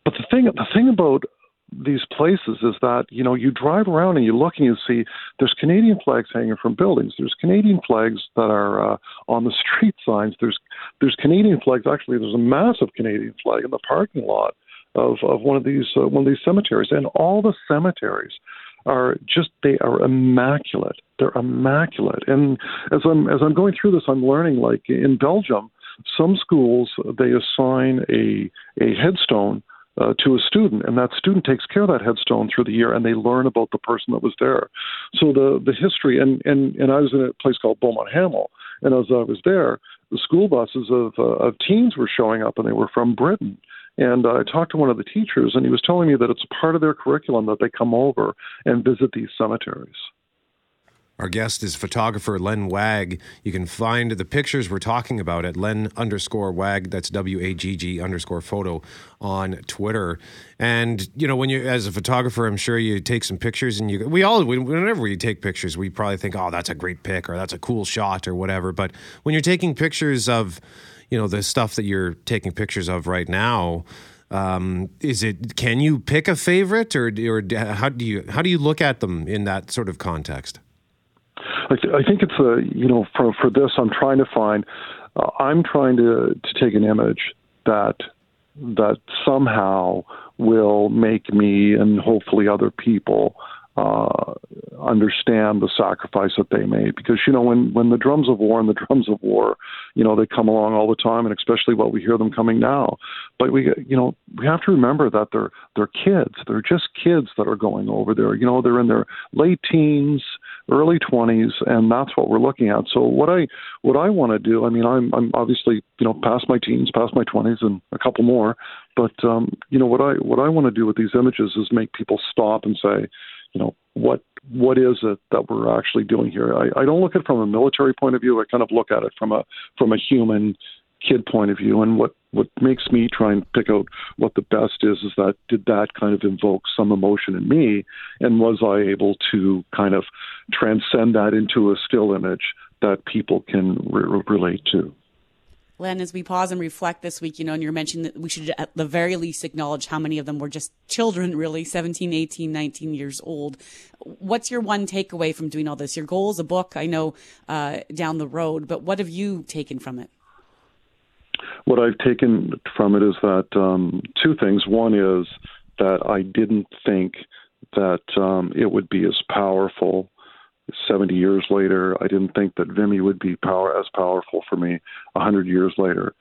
[SPEAKER 7] But the thing the thing about these places is that you know you drive around and you look and you see there's Canadian flags hanging from buildings. There's Canadian flags that are uh, on the (laughs) street signs. There's there's Canadian flags. Actually, there's a massive Canadian flag in the parking lot of of one of these uh, one of these cemeteries, and all the cemeteries are just they are immaculate. They're immaculate. And as I'm as I'm going through this, I'm learning like in Belgium, some schools they assign a a headstone uh, to a student, and that student takes care of that headstone through the year, and they learn about the person that was there. So the the history, and and and I was in a place called Beaumont Hamel, and as I was there, the school buses of uh, of teens were showing up, and they were from Britain, and uh, I talked to one of the teachers, and he was telling me that it's part of their curriculum that they come over and visit these cemeteries.
[SPEAKER 1] Our guest is photographer Len Wagg. You can find the pictures we're talking about at Len underscore Wagg. That's W A G G underscore photo on Twitter. And you know, when you as a photographer, I'm sure you take some pictures, and you we all whenever we take pictures, we probably think, oh, that's a great pic or that's a cool shot or whatever. But when you're taking pictures of you know the stuff that you're taking pictures of right now um, is it can you pick a favorite or or how do you how do you look at them in that sort of context
[SPEAKER 7] I, think it's a you know for for this I'm trying to find uh, I'm trying to to take an image that that somehow will make me and hopefully other people uh, understand the sacrifice that they made. Because you know, when when the drums of war and the (laughs) drums of war, you know, they come along all the time, and especially what we hear them coming now. But we, you know, we have to remember that they're they're kids. They're just kids that are going over there. You know, they're in their late teens, early 20s, and that's what we're looking at. So what I what I want to do, I mean, I'm I'm obviously you know past my teens, past my 20s, and a couple more. But um, you know what I what I want to do with these images is make people stop and say, you know what what is it that we're actually doing here I, I don't look at it from a military point of view i kind of look at it from a from a human kid point of view and what what makes me try and pick out what the best is is that did that kind of invoke some emotion in me and was i able to kind of transcend that into a still image that people can re- relate to
[SPEAKER 2] Len, as we pause and reflect this week, you know, and you're mentioning that we should at the very least acknowledge how many of them were just children, really, 17, 18, 19 years old. What's your one takeaway from doing all this? Your goal is a book, I know, uh, down the road, but what have you taken from it?
[SPEAKER 7] What I've taken from it is that um, two things. One is that I didn't think that um, it would be as powerful 70 years later. I didn't think that Vimy would be power as powerful for me a 100 years later.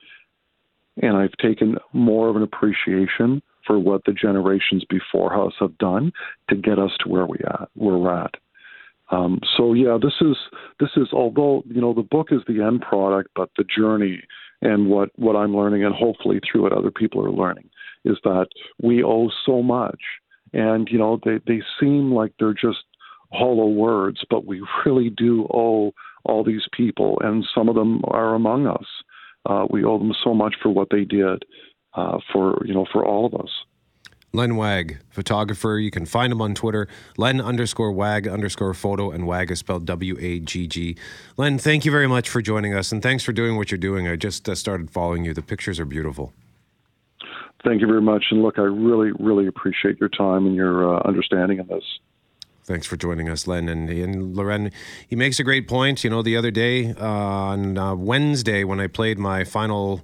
[SPEAKER 7] And I've taken more of an appreciation for what the generations before us have done to get us to where we at where we're at. Um, so yeah, this is this is although you know the book is the end product, but the journey and what what I'm learning and hopefully through what other people are learning is that we owe so much, and you know they they seem like they're just hollow words, but we (laughs) really do owe all these people, and some of them are among us. Uh, we owe them so much for what they did uh, for you know for all of us.
[SPEAKER 1] Len Wagg, photographer. You can find him on Twitter, Len underscore Wagg underscore photo, and Wagg is spelled W A G G. Len, thank you very much for joining us, and thanks for doing what you're doing. I just uh, started following you. The pictures are beautiful.
[SPEAKER 7] Thank you very much. And look, I really, really appreciate your time and your uh, understanding of this.
[SPEAKER 1] Thanks for joining us, Len. And, and Loren, he makes a great point. You know, the other day uh, on uh, Wednesday when I played my final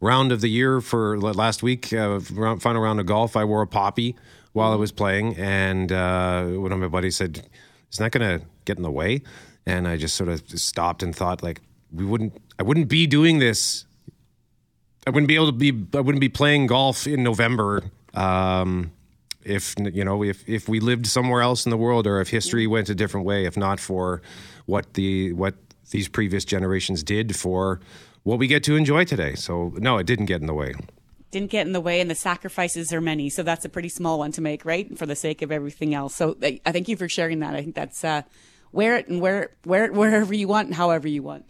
[SPEAKER 1] round of the year for last week, uh, final round of golf, I wore a poppy while I was playing. And uh, one of my buddies said, Is that going to get in the way? And I just sort of stopped and thought, like, we wouldn't, I wouldn't be doing this I wouldn't be able to be. I wouldn't be playing golf in November. Um, if you know, if if we lived somewhere else in the world, or if history went a different way, if not for what the what these previous generations did for what we get to enjoy today. So no, it didn't get in the way.
[SPEAKER 2] Didn't get in the way, and the sacrifices are many. So that's a pretty small one to make, right? For the sake of everything else. So I thank you for sharing that. I think that's uh, wear it and wear it, wear it wherever you want and however you want.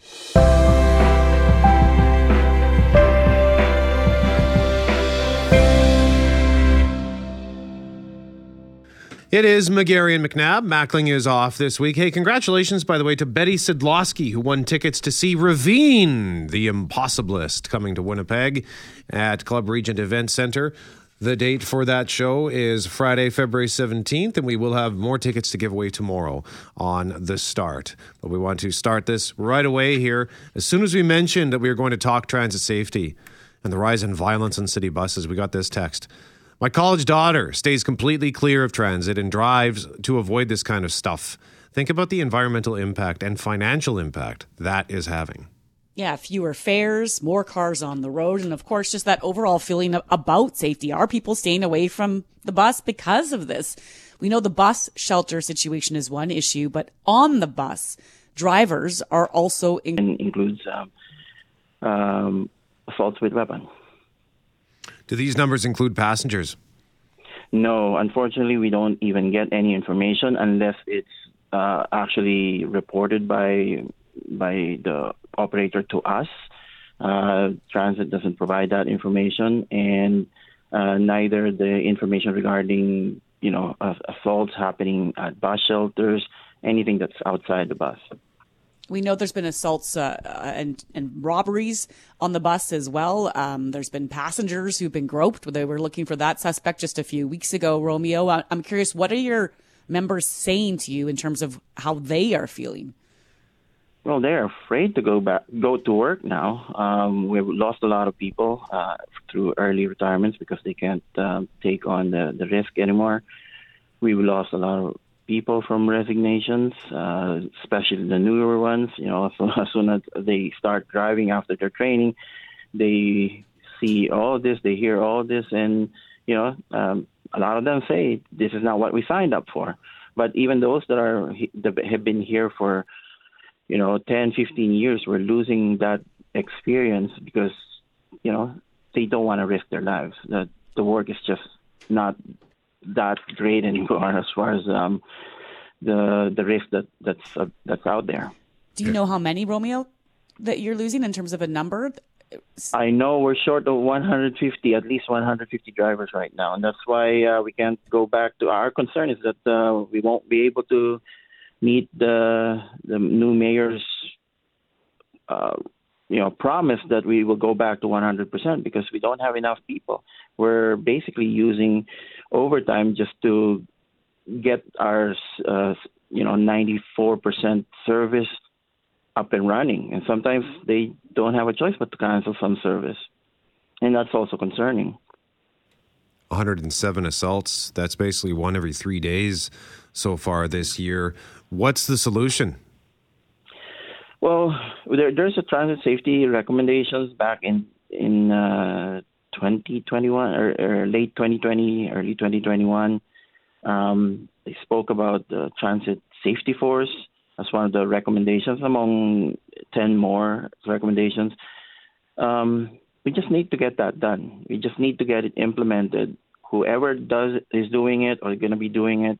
[SPEAKER 1] It is McGarry and McNabb. Mackling is off this week. Hey, congratulations, by the way, to Betty Sidlowski, who won tickets to see Ravine, the Impossibilist, coming to Winnipeg at Club Regent Event Center. The date for that show is Friday, February 17th, and we will have more tickets to give away tomorrow on the start. But we want to start this right away here. As soon as we mentioned that we are going to talk transit safety and the rise in violence on city buses, we got this text. My college daughter stays completely clear of transit and drives to avoid this kind of stuff. Think about the environmental impact and financial impact that is having.
[SPEAKER 2] Yeah, fewer fares, more cars on the road, and of course, just that overall feeling about safety. Are people staying away from the bus because of this? We know the bus shelter situation is one issue, but on the bus, drivers are also
[SPEAKER 8] in- includes um, um, assaults with weapons.
[SPEAKER 1] Do these numbers include passengers?
[SPEAKER 8] No, unfortunately, we don't even get any information unless it's uh, actually reported by by the operator to us. Uh, transit doesn't provide that information, and uh, neither the information regarding you know assaults happening at bus shelters, anything that's outside the bus.
[SPEAKER 2] We know there's been assaults uh, uh, and and robberies on the bus as well. Um, there's been passengers who've been groped. They were looking for that suspect just a few weeks ago. Romeo, I'm curious, what are your members saying to you in terms of how they are feeling?
[SPEAKER 8] Well, they're afraid to go back, go to work now. Um, we've lost a lot of people uh, through early retirements because they can't uh, take on the, the risk anymore. We've lost a lot of people from resignations, uh, especially the newer ones. You know, (laughs) so as soon as they start driving after their training, they see all this, they hear all this, and you know, um, a lot of them say this is not what we signed up for. But even those that are that have been here for, you know, 10, 15 years, we're losing that experience because, you know, they don't want to risk their lives. The work is just not that great anymore as far as um, the the risk that that's uh, that's out there.
[SPEAKER 2] Do you know how many Romeo that you're losing in terms of a number?
[SPEAKER 8] I know we're short of 150, at least 150 drivers right now, and that's why uh, we can't go back to our concern is that uh, we won't be able to meet the the new mayor's uh, you know promise that we will go back to 100% because we don't have enough people. We're basically using overtime just to get our uh, you know 94% service up and running. And sometimes they don't have a choice but to cancel some service. And that's also concerning.
[SPEAKER 1] 107 assaults. That's basically one every 3 days so far this year. What's the solution
[SPEAKER 8] well there, there's a transit safety recommendations back in in uh, 2021 or, or late 2020, early 2021. Um, they spoke about the transit safety force as one of the recommendations among 10 more recommendations. Um, we just need to get that done. We just need to get it implemented. Whoever does is doing it or going to be doing it,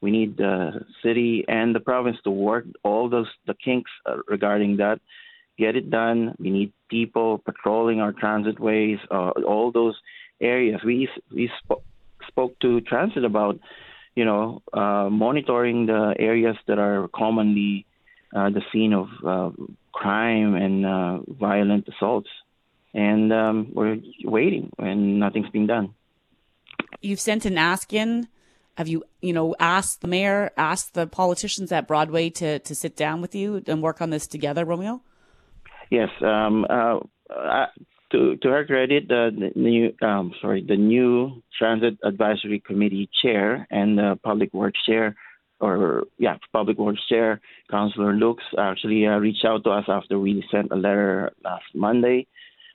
[SPEAKER 8] we need the city and the province to work all those the kinks uh, regarding that. Get it done. We need people patrolling our transit ways, uh, all those areas. We we sp- spoke to transit about, you know, uh, monitoring the areas that are commonly uh, the scene of uh, crime and uh, violent assaults, and um, we're waiting, and nothing's being done.
[SPEAKER 2] You've sent an ask in have you, you know, asked the mayor, asked the politicians at Broadway to to sit down with you and work on this together, Romeo?
[SPEAKER 8] Yes. Um, uh, uh, to to her credit, the, the new um, sorry, the new Transit Advisory Committee chair and the Public Works chair, or yeah, Public Works chair, Councillor Lukes, actually uh, reached out to us after we sent a letter last Monday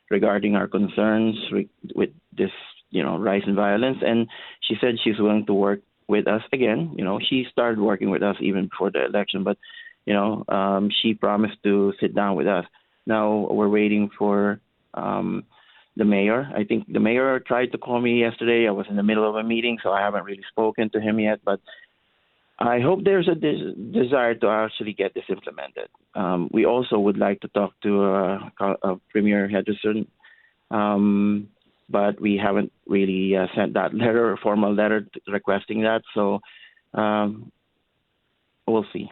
[SPEAKER 8] regarding our concerns re- with this you know rise in violence, and she said she's willing to work with us again. You know, she started working with us even before the election, but you know, um, she promised to sit down with us. Now we're waiting for um, the mayor. I think the mayor tried to call me yesterday. I was in the middle of a meeting, so I haven't really spoken to him yet. But I hope there's a des- desire to actually get this implemented. Um, we also would like to talk to uh, uh, Premier Stefanson um, but we haven't really uh, sent that (laughs) letter, a formal letter requesting that. So um, we'll see.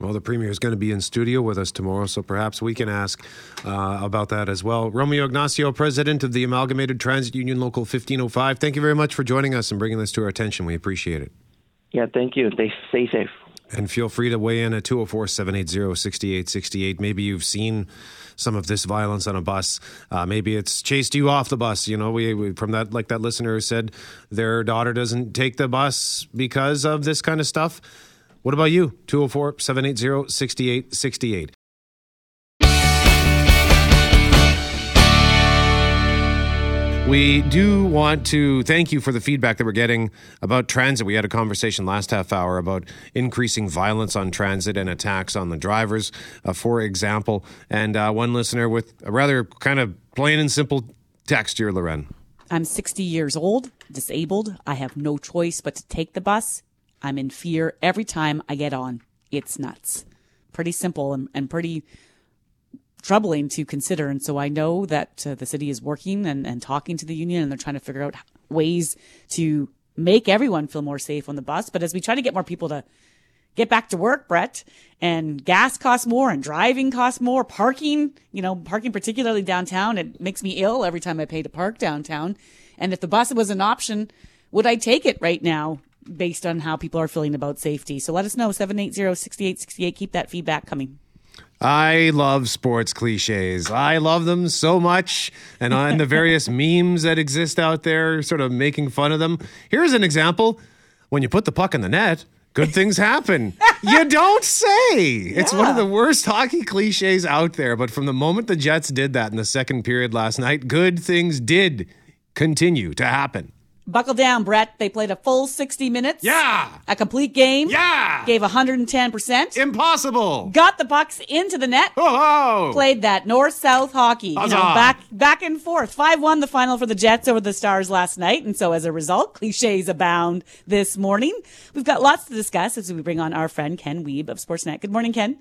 [SPEAKER 1] Well, the premier is going to be in studio with us tomorrow, so perhaps we can ask uh, about that as well. Romeo Ignacio, president of the Amalgamated Transit Union Local 1505. Thank you very much for joining us and bringing this to our attention. We appreciate it.
[SPEAKER 8] Yeah, thank you. Stay, stay safe.
[SPEAKER 1] And feel free to weigh in at 204 780 6868. Maybe you've seen some of this violence on a bus. Uh, maybe it's chased you off the bus. You know, we, we, from that, like that listener who said their daughter doesn't take the bus because of this kind of stuff. What about you? 204 780 6868. We do want to thank you for the feedback that we're getting about transit. We had a conversation last half hour about increasing violence on transit and attacks on the drivers, uh, for example. And uh, one listener with a rather kind of plain and simple text here, Loren.
[SPEAKER 2] I'm 60 years old, disabled. I have no choice but to take the bus. I'm in fear every time I get on. It's nuts. Pretty simple and, and pretty troubling to consider. And so I know that uh, the city is working and, and talking to the union and they're trying to figure out ways to make everyone feel more safe on the bus. But as we try to get more people to get back to work, Brett, and gas costs more and driving costs more, parking, you know, parking particularly downtown, it makes me ill every time I pay to park downtown. And if the bus was an option, would I take it right now based on how people are feeling about safety? So let us know, 780-6868. Keep that feedback coming.
[SPEAKER 1] I love sports cliches. I love them so much. And uh, on the various (laughs) memes that exist out there, sort of making fun of them. Here's an example when you put the puck in the net, good things happen. you (laughs) don't say. It's one of the worst hockey cliches out there. But from the moment the Jets did that in the second period last night, good things did continue to happen.
[SPEAKER 2] Buckle down, Brett. They played a full 60 minutes.
[SPEAKER 1] Yeah.
[SPEAKER 2] A complete game.
[SPEAKER 1] Yeah.
[SPEAKER 2] Gave 110%.
[SPEAKER 1] Impossible.
[SPEAKER 2] Got the pucks into the net.
[SPEAKER 1] Oh, oh,
[SPEAKER 2] Played that north-south hockey. You know, back back and forth. 5-1 the final for the Jets over the Stars last night. And so as a result, cliches abound this morning. We've got lots to discuss as we bring on our friend Ken Wiebe of Sportsnet. Good morning, Ken.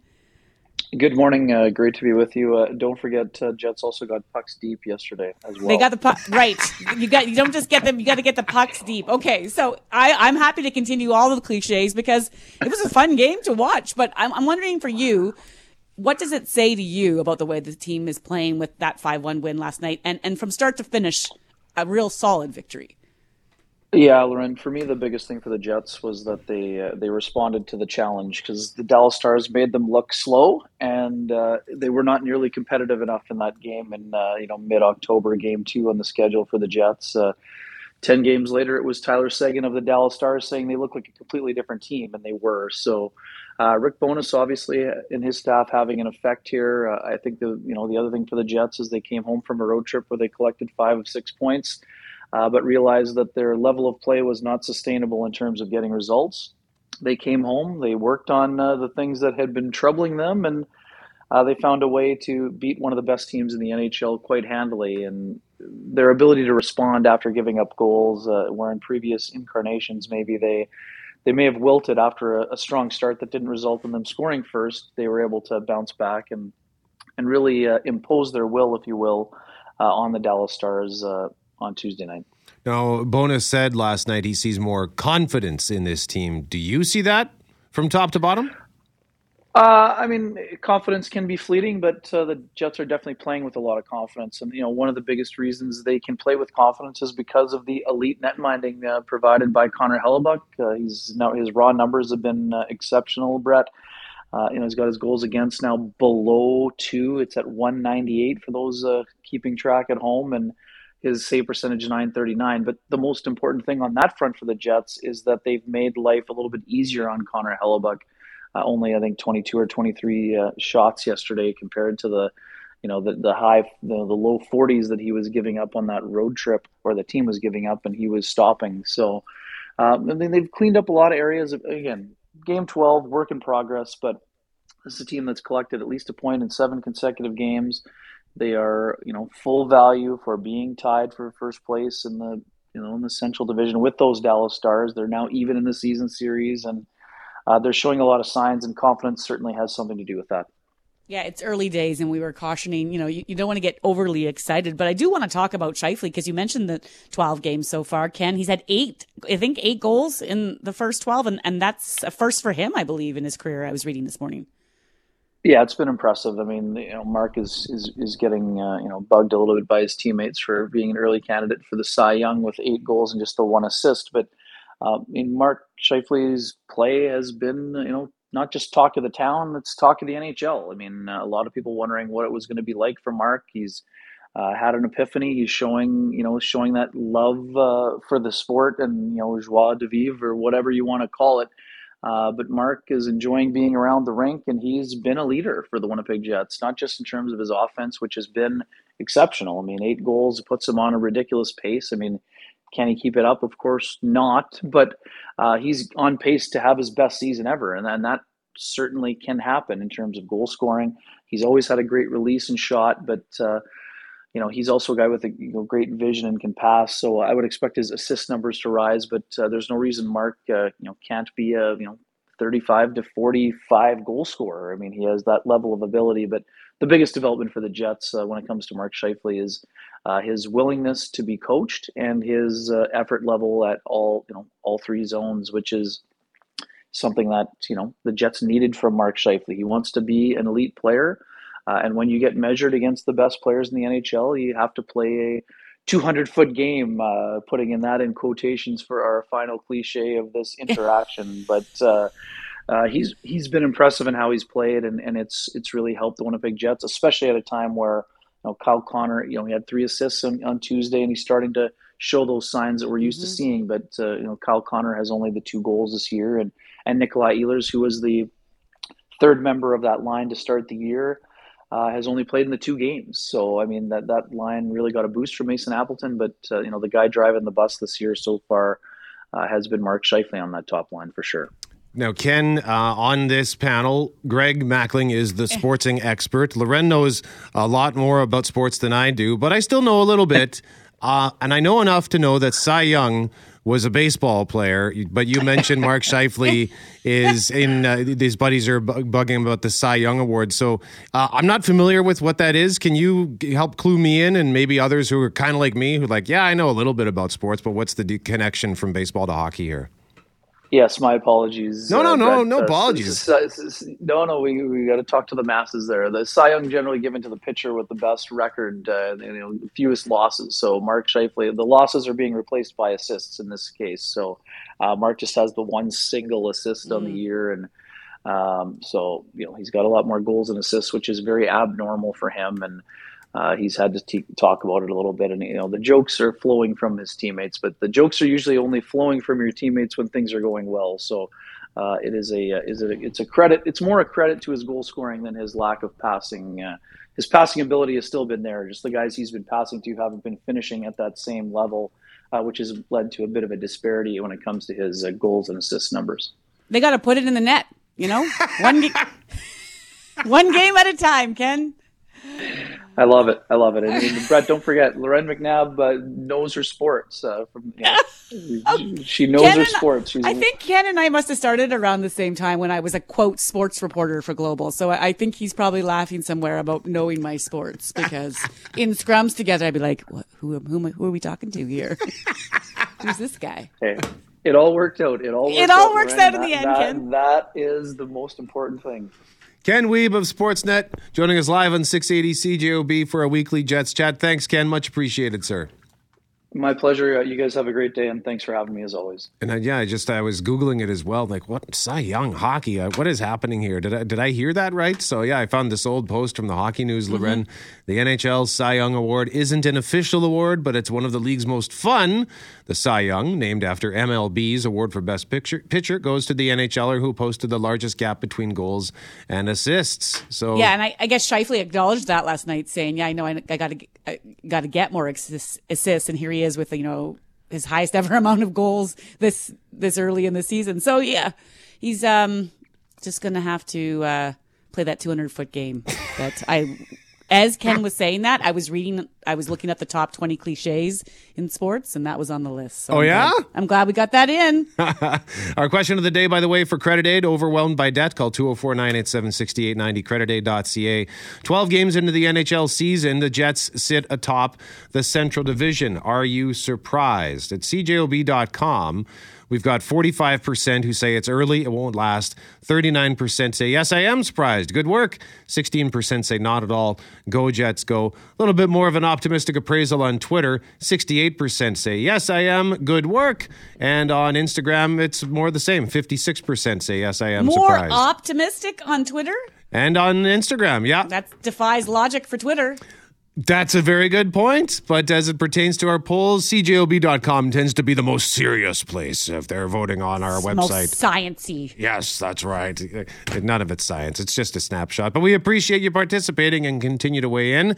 [SPEAKER 9] Good morning. Uh, great to be with you. Uh, don't forget, uh, Jets also got pucks deep yesterday as well.
[SPEAKER 2] They got the puck right. You got you don't just get them. You got to get the pucks deep. Okay, so I I'm happy to continue all of the cliches because it was a fun game to watch. But I'm I'm wondering for you, what does it say to you about the way the team is playing with that five one win last night and and from start to finish, a real solid victory.
[SPEAKER 9] Yeah, Loren. For me, the biggest thing for the Jets was that they uh, they responded to the challenge because the Dallas Stars made them look slow, and uh, they were not nearly competitive enough in that game. In uh, you know mid October, game two on the schedule for the Jets. Uh, 10 games later, it was Tyler Seguin of the Dallas Stars saying they look like a completely different team, and they were. So, uh, Rick Bowness obviously, and his staff having an effect here. Uh, I think the you know the other thing for the Jets is they came home from a road trip where they collected five of six points, uh, but realized that their level of play was not sustainable in terms of getting results. They came home, they worked on uh, the things that had been troubling them, and uh, they found a way to beat one of the best teams in the NHL quite handily. And their ability to respond after giving up goals, uh, where in previous incarnations maybe they they may have wilted after a, a, strong start that didn't result in them scoring first. They were able to bounce back and and really uh, impose their will, if you will, uh, on the Dallas Stars uh, on Tuesday night.
[SPEAKER 1] Now, Bowness said last night he sees more confidence in this team. Do you see that from top to bottom?
[SPEAKER 9] Uh, I mean, confidence can be fleeting, but uh, the Jets are definitely playing with a lot of confidence. And, you know, one of the biggest reasons they can play with confidence is because of the elite net minding uh, provided by Connor Hellebuyck. Uh, he's now his raw numbers have been uh, exceptional, Brett. Uh, you know, he's got his goals against now below two. It's at 198 for those keeping track at home. And his save percentage 939. But the most important thing on that front for the Jets is that they've made life a little bit easier on Connor Hellebuyck. uh, only I think 22 or 23 uh, shots yesterday compared to the you know the the high the, the low 40s that he was giving up on that road trip or the team was giving up and he was stopping. So um, I mean they've cleaned up a lot of areas. Of, again, game 12, work in progress, but this is a team that's collected at least a point in seven consecutive games. They are, you know, full value for being tied for first place in the, you know, in the Central Division with those Dallas Stars. They're now even in the season series, and uh, they're showing a lot of signs, and confidence certainly has something to do with that.
[SPEAKER 2] Yeah, it's early days, and we were cautioning. You know, you, you don't want to get overly excited, but I do want to talk about Scheifele because you mentioned the 12 games so far. Ken, he's had eight, I think, eight goals in the first 12, and, and that's a first for him, I believe, in his career. I was reading this morning.
[SPEAKER 9] Yeah, it's been impressive. I mean, you know, Mark is is is getting uh, you know bugged a little bit by his teammates for being an early candidate for the Cy Young with eight goals and just the one assist, but uh, I mean, Mark Scheifele's play has been, you know, not just talk of the town, it's talk of the NHL. I mean, uh, a lot of people wondering what it was going to be like for Mark. He's uh, had an epiphany. He's showing, you know, showing that love uh, for the sport and, you know, joie de vivre or whatever you want to call it. Uh, but Mark is enjoying being around the rink, and he's been a leader for the Winnipeg Jets, not just in terms of his offense, which has been exceptional. I mean, eight goals puts him on a ridiculous pace. I mean, can he keep it up? Of course not. But uh, he's on pace to have his best season ever, and, and that certainly can happen in terms of goal scoring. He's always had a great release and shot, but uh, you know he's also a guy with a you know, great vision and can pass. So I would expect his assist numbers to rise, but uh, there's no reason Mark uh, you know can't be a you know 35 to 45 goal scorer. I mean, he has that level of ability. But the biggest development for the Jets uh, when it comes to Mark Scheifele is uh, his willingness to be coached and his uh, effort level at all you know all three zones, which is something that you know the Jets needed from Mark Scheifele. He wants to be an elite player, uh, and when you get measured against the best players in the NHL, you have to play a 200 foot game, uh, putting in that in quotations for our final cliche of this (laughs) interaction. but uh, uh, he's he's been impressive in how he's played, and, and it's it's really helped the Winnipeg Jets, especially at a time where you know Kyle Connor, you know, he had three assists on, on Tuesday, and he's starting to show those signs that we're used mm-hmm. to seeing. But uh, you know, Kyle Connor has only the two goals this year, and and Nikolai Ehlers, who was the third member of that line to start the year uh, has only played in the two games. So I mean that that line really got a boost from Mason Appleton, but uh, you know the guy driving the bus this year so far uh, has been Mark Scheifele on that top line for sure.
[SPEAKER 1] Now, Ken, uh, on this panel, Greg Mackling is the sporting expert. Loren knows a lot more about sports than I do, but I still know a little bit. (laughs) Uh, and I know enough to know that Cy Young was a baseball player, but you mentioned Mark Scheifele is in. Uh, these buddies are bugging about the Cy Young Award, so uh, I'm not familiar with what that is. Can you help clue me in, and maybe others who are kind of like me, who like, yeah, I know a little bit about sports, but what's the connection from baseball to hockey here?
[SPEAKER 9] Yes, my apologies.
[SPEAKER 1] No, no, uh, no, no uh, apologies.
[SPEAKER 9] no, no, we, we got to talk to the masses there. The Cy Young generally given to the pitcher with the best record, uh, you know, fewest losses. So Mark Scheifele, the losses are being replaced by assists in this case. So uh, Mark just has the one single assist mm. on the mm. year, and um, so you know he's got a lot more goals and assists, which is very abnormal for him. And uh, he's had to t- talk about it a little bit, and you know the jokes are flowing from his teammates, but the jokes are usually only flowing from your teammates when things are going well. So uh, it is a uh, is it a, it's a credit. It's more a credit to his goal scoring than his lack of passing. Uh, his passing ability has still been there. Just the guys he's been passing to haven't been finishing at that same level, uh, which has led to a bit of a disparity when it comes to his uh, goals and assist numbers.
[SPEAKER 2] They got to put it in the net. You know, one ga- (laughs) one game at a time, Ken.
[SPEAKER 9] I love it. I love it. And, Brett, don't forget, Loren McNabb uh, knows her sports. Uh, from, you know, (laughs) she knows
[SPEAKER 2] Ken
[SPEAKER 9] her sports. She's
[SPEAKER 2] I think Ken and I must have started around the same time when I was a quote sports reporter for Global. So I I think he's probably laughing somewhere about knowing my sports because (laughs) in scrums together, I'd be like, who, who, who are we talking to here? (laughs) Who's this guy?
[SPEAKER 9] Hey, it all worked out. It all
[SPEAKER 2] It all
[SPEAKER 9] out,
[SPEAKER 2] works
[SPEAKER 9] Loren.
[SPEAKER 2] out in the end,
[SPEAKER 9] that-
[SPEAKER 2] Ken.
[SPEAKER 9] That is the most important thing.
[SPEAKER 1] Ken Wiebe of Sportsnet joining us live on 680 CJOB for a weekly Jets chat. Thanks, Ken. Much appreciated, sir.
[SPEAKER 9] My pleasure. Uh, You guys have a great day, and thanks for having me as always.
[SPEAKER 1] And uh, yeah, I just I was googling it as well. Like, what Cy Young hockey? Uh, what is happening here? Did I did I hear that right? So yeah, I found this old post from the Hockey News, Loren. The NHL Cy Young Award isn't an official award, but it's one of the league's most fun. The Cy Young, named after MLB's award for best picture, pitcher, goes to the NHLer who posted the largest gap between goals and assists. So
[SPEAKER 2] Yeah, and I, I guess Scheifele acknowledged that last night, saying, "Yeah, I know, I, I got to, got to get more assists, assists," and here he is with you know his highest (laughs) ever amount of goals this this early in the season. So yeah, he's um just gonna have to uh, play that 200 foot game. But I, as Ken was saying that, I was reading, I was looking at the top 20 cliches in sports, and that was on the list. So
[SPEAKER 1] Oh,
[SPEAKER 2] I'm
[SPEAKER 1] yeah?
[SPEAKER 2] glad- I'm glad we got that in. (laughs)
[SPEAKER 1] Our question of the day, by the way, for Credit Aid, overwhelmed by debt, call 204 987 6890, creditaid.ca. 12 games into the NHL season, the Jets sit atop the Central Division. Are you surprised? At cjob.com, we've got 45% who say it's early, it won't last. 39% say, yes, I am surprised. Good work. 16% say not at all. Go Jets, go. A little bit more of an optimistic appraisal on Twitter. 68% say, yes, I am. Good work. And on Instagram, it's more the same. 56% say, yes, I am
[SPEAKER 2] More
[SPEAKER 1] surprised.
[SPEAKER 2] optimistic on Twitter.
[SPEAKER 1] and on Instagram, yeah.
[SPEAKER 2] That defies logic for Twitter.
[SPEAKER 1] That's a very good point. But as it pertains to our polls, CJOB.com tends to be the most serious place if they're voting on our
[SPEAKER 2] Most
[SPEAKER 1] website.
[SPEAKER 2] sciency.
[SPEAKER 1] Yes, that's right. None of it's science. It's just a snapshot. But we appreciate you participating and continue to weigh in.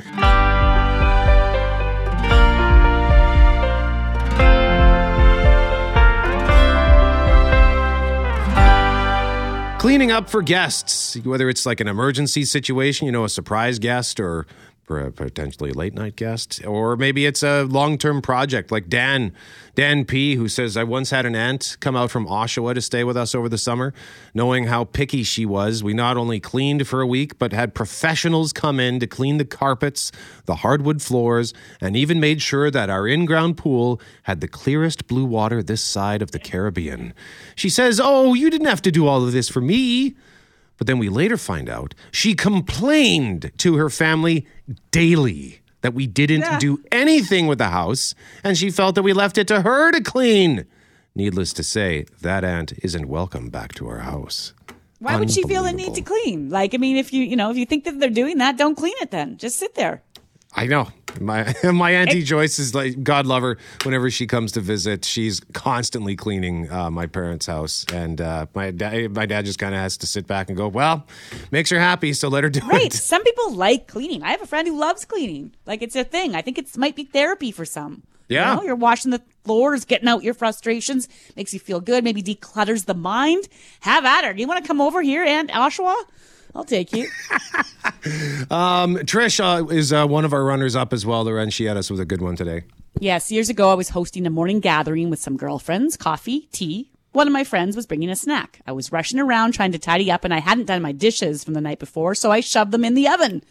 [SPEAKER 1] Cleaning up for guests, whether it's like an emergency situation, you know, a surprise guest or potentially late night guest, or maybe it's a long term project like Dan, Dan P, who says, I once had an aunt come out from Oshawa to stay with us over the summer. Knowing how picky she was, we not only cleaned for a week, but had professionals come in to clean the carpets, the hardwood floors, and even made sure that our in ground pool had the clearest blue water this side of the Caribbean. She says, Oh, you didn't have to do all of this for me. But then we later find out she complained to her family daily that we didn't do anything with the house, and she felt that we left it to her to clean. Needless to say, that aunt isn't welcome back to our house.
[SPEAKER 2] Why would she feel the need to clean? Like, I mean, if you, you know, if you think that they're doing that, don't clean it then. Just sit there.
[SPEAKER 1] I know. My (laughs) my auntie Joyce is like God love her. Whenever she comes to visit, she's constantly cleaning uh, my parents' house, and uh, my dad my dad just kind of has to sit back and go, "Well, makes her happy, so let her do
[SPEAKER 2] Right.
[SPEAKER 1] it." Right.
[SPEAKER 2] Some people like cleaning. I have a friend who loves cleaning. Like it's a thing. I think it might be therapy for some.
[SPEAKER 1] Yeah.
[SPEAKER 2] You know, you're washing the floors, getting out your frustrations, makes you feel good, maybe declutters the mind. Have at her. Do you want to come over here Aunt Oshawa? I'll take you. (laughs)
[SPEAKER 1] Um, Trish uh, is uh, one of our runners up as well. Loren, she had us with a good one today.
[SPEAKER 2] Yes, years ago, I was hosting a morning gathering with some girlfriends, coffee, tea. One of my friends was bringing a snack. I was rushing around trying to tidy up, and I hadn't done my dishes from the night before, so I shoved them in the oven.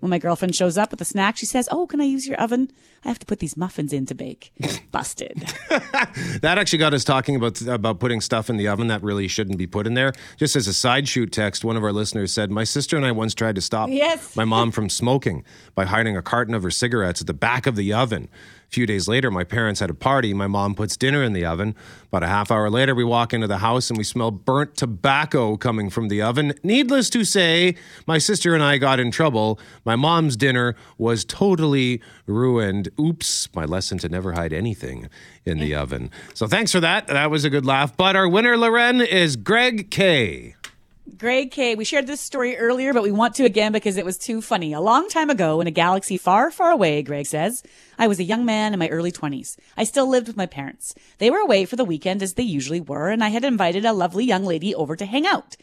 [SPEAKER 2] When my girlfriend shows up with a snack, she says, Oh, can I use your oven? I have to put these muffins in to bake. (laughs) Busted. (laughs)
[SPEAKER 1] That actually got us talking about about putting stuff in the oven that really shouldn't be put in there. Just as a side shoot text, one of our listeners said, "My sister and I once tried to stop
[SPEAKER 2] Yes.
[SPEAKER 1] my mom (laughs) from smoking by hiding a carton of her cigarettes at the back of the oven. A few days later, my parents had a party. My mom puts dinner in the oven. About a half hour later, we walk into the house and we smell burnt tobacco coming from the oven. Needless to say, my sister and I got in trouble. My mom's dinner was totally ruined. Oops, my lesson to never hide anything in the oven. So thanks for that. That was a good laugh. But our winner, Loren, is Greg K.
[SPEAKER 2] Greg K. We shared this story earlier, but we want to again because it was too funny. A long time ago, in a galaxy far, far away, Greg says, I was a young man in my early 20s. I still lived with my parents. They were away for the weekend as they usually were, and I had invited a lovely young lady over to hang out.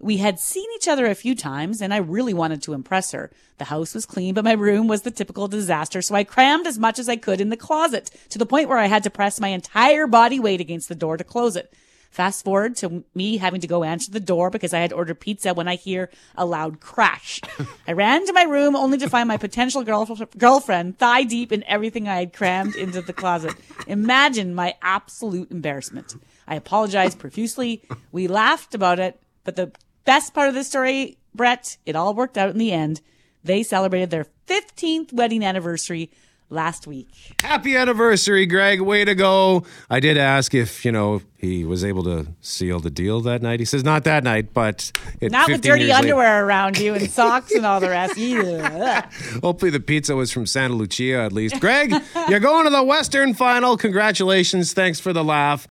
[SPEAKER 2] We had seen each other a few times, and I really wanted to impress her. The house was clean, but my room was the typical disaster, so I crammed as much as I could in the closet to the point where I had to press my entire body weight against the door to close it. Fast forward to me having to go answer the door because I had ordered pizza when I hear a loud crash. (laughs) I ran to my room only to find my potential girl- girlfriend thigh deep in everything I had crammed into the closet. Imagine my absolute embarrassment. I apologized profusely. We laughed about it, but the best part of the story, Brett, it all worked out in the end. They celebrated their 15th wedding anniversary last week.
[SPEAKER 1] Happy anniversary, Greg. Way to go. I did ask if, you know, he was able to seal the deal that night. He says not that night, but it,
[SPEAKER 2] Not with
[SPEAKER 1] 15
[SPEAKER 2] dirty
[SPEAKER 1] years later-
[SPEAKER 2] underwear around you and (laughs) socks and all the rest. Yeah.
[SPEAKER 1] Hopefully the pizza was from Santa Lucia at least. Greg, (laughs) you're going to the Western final. Congratulations. Thanks for the laugh.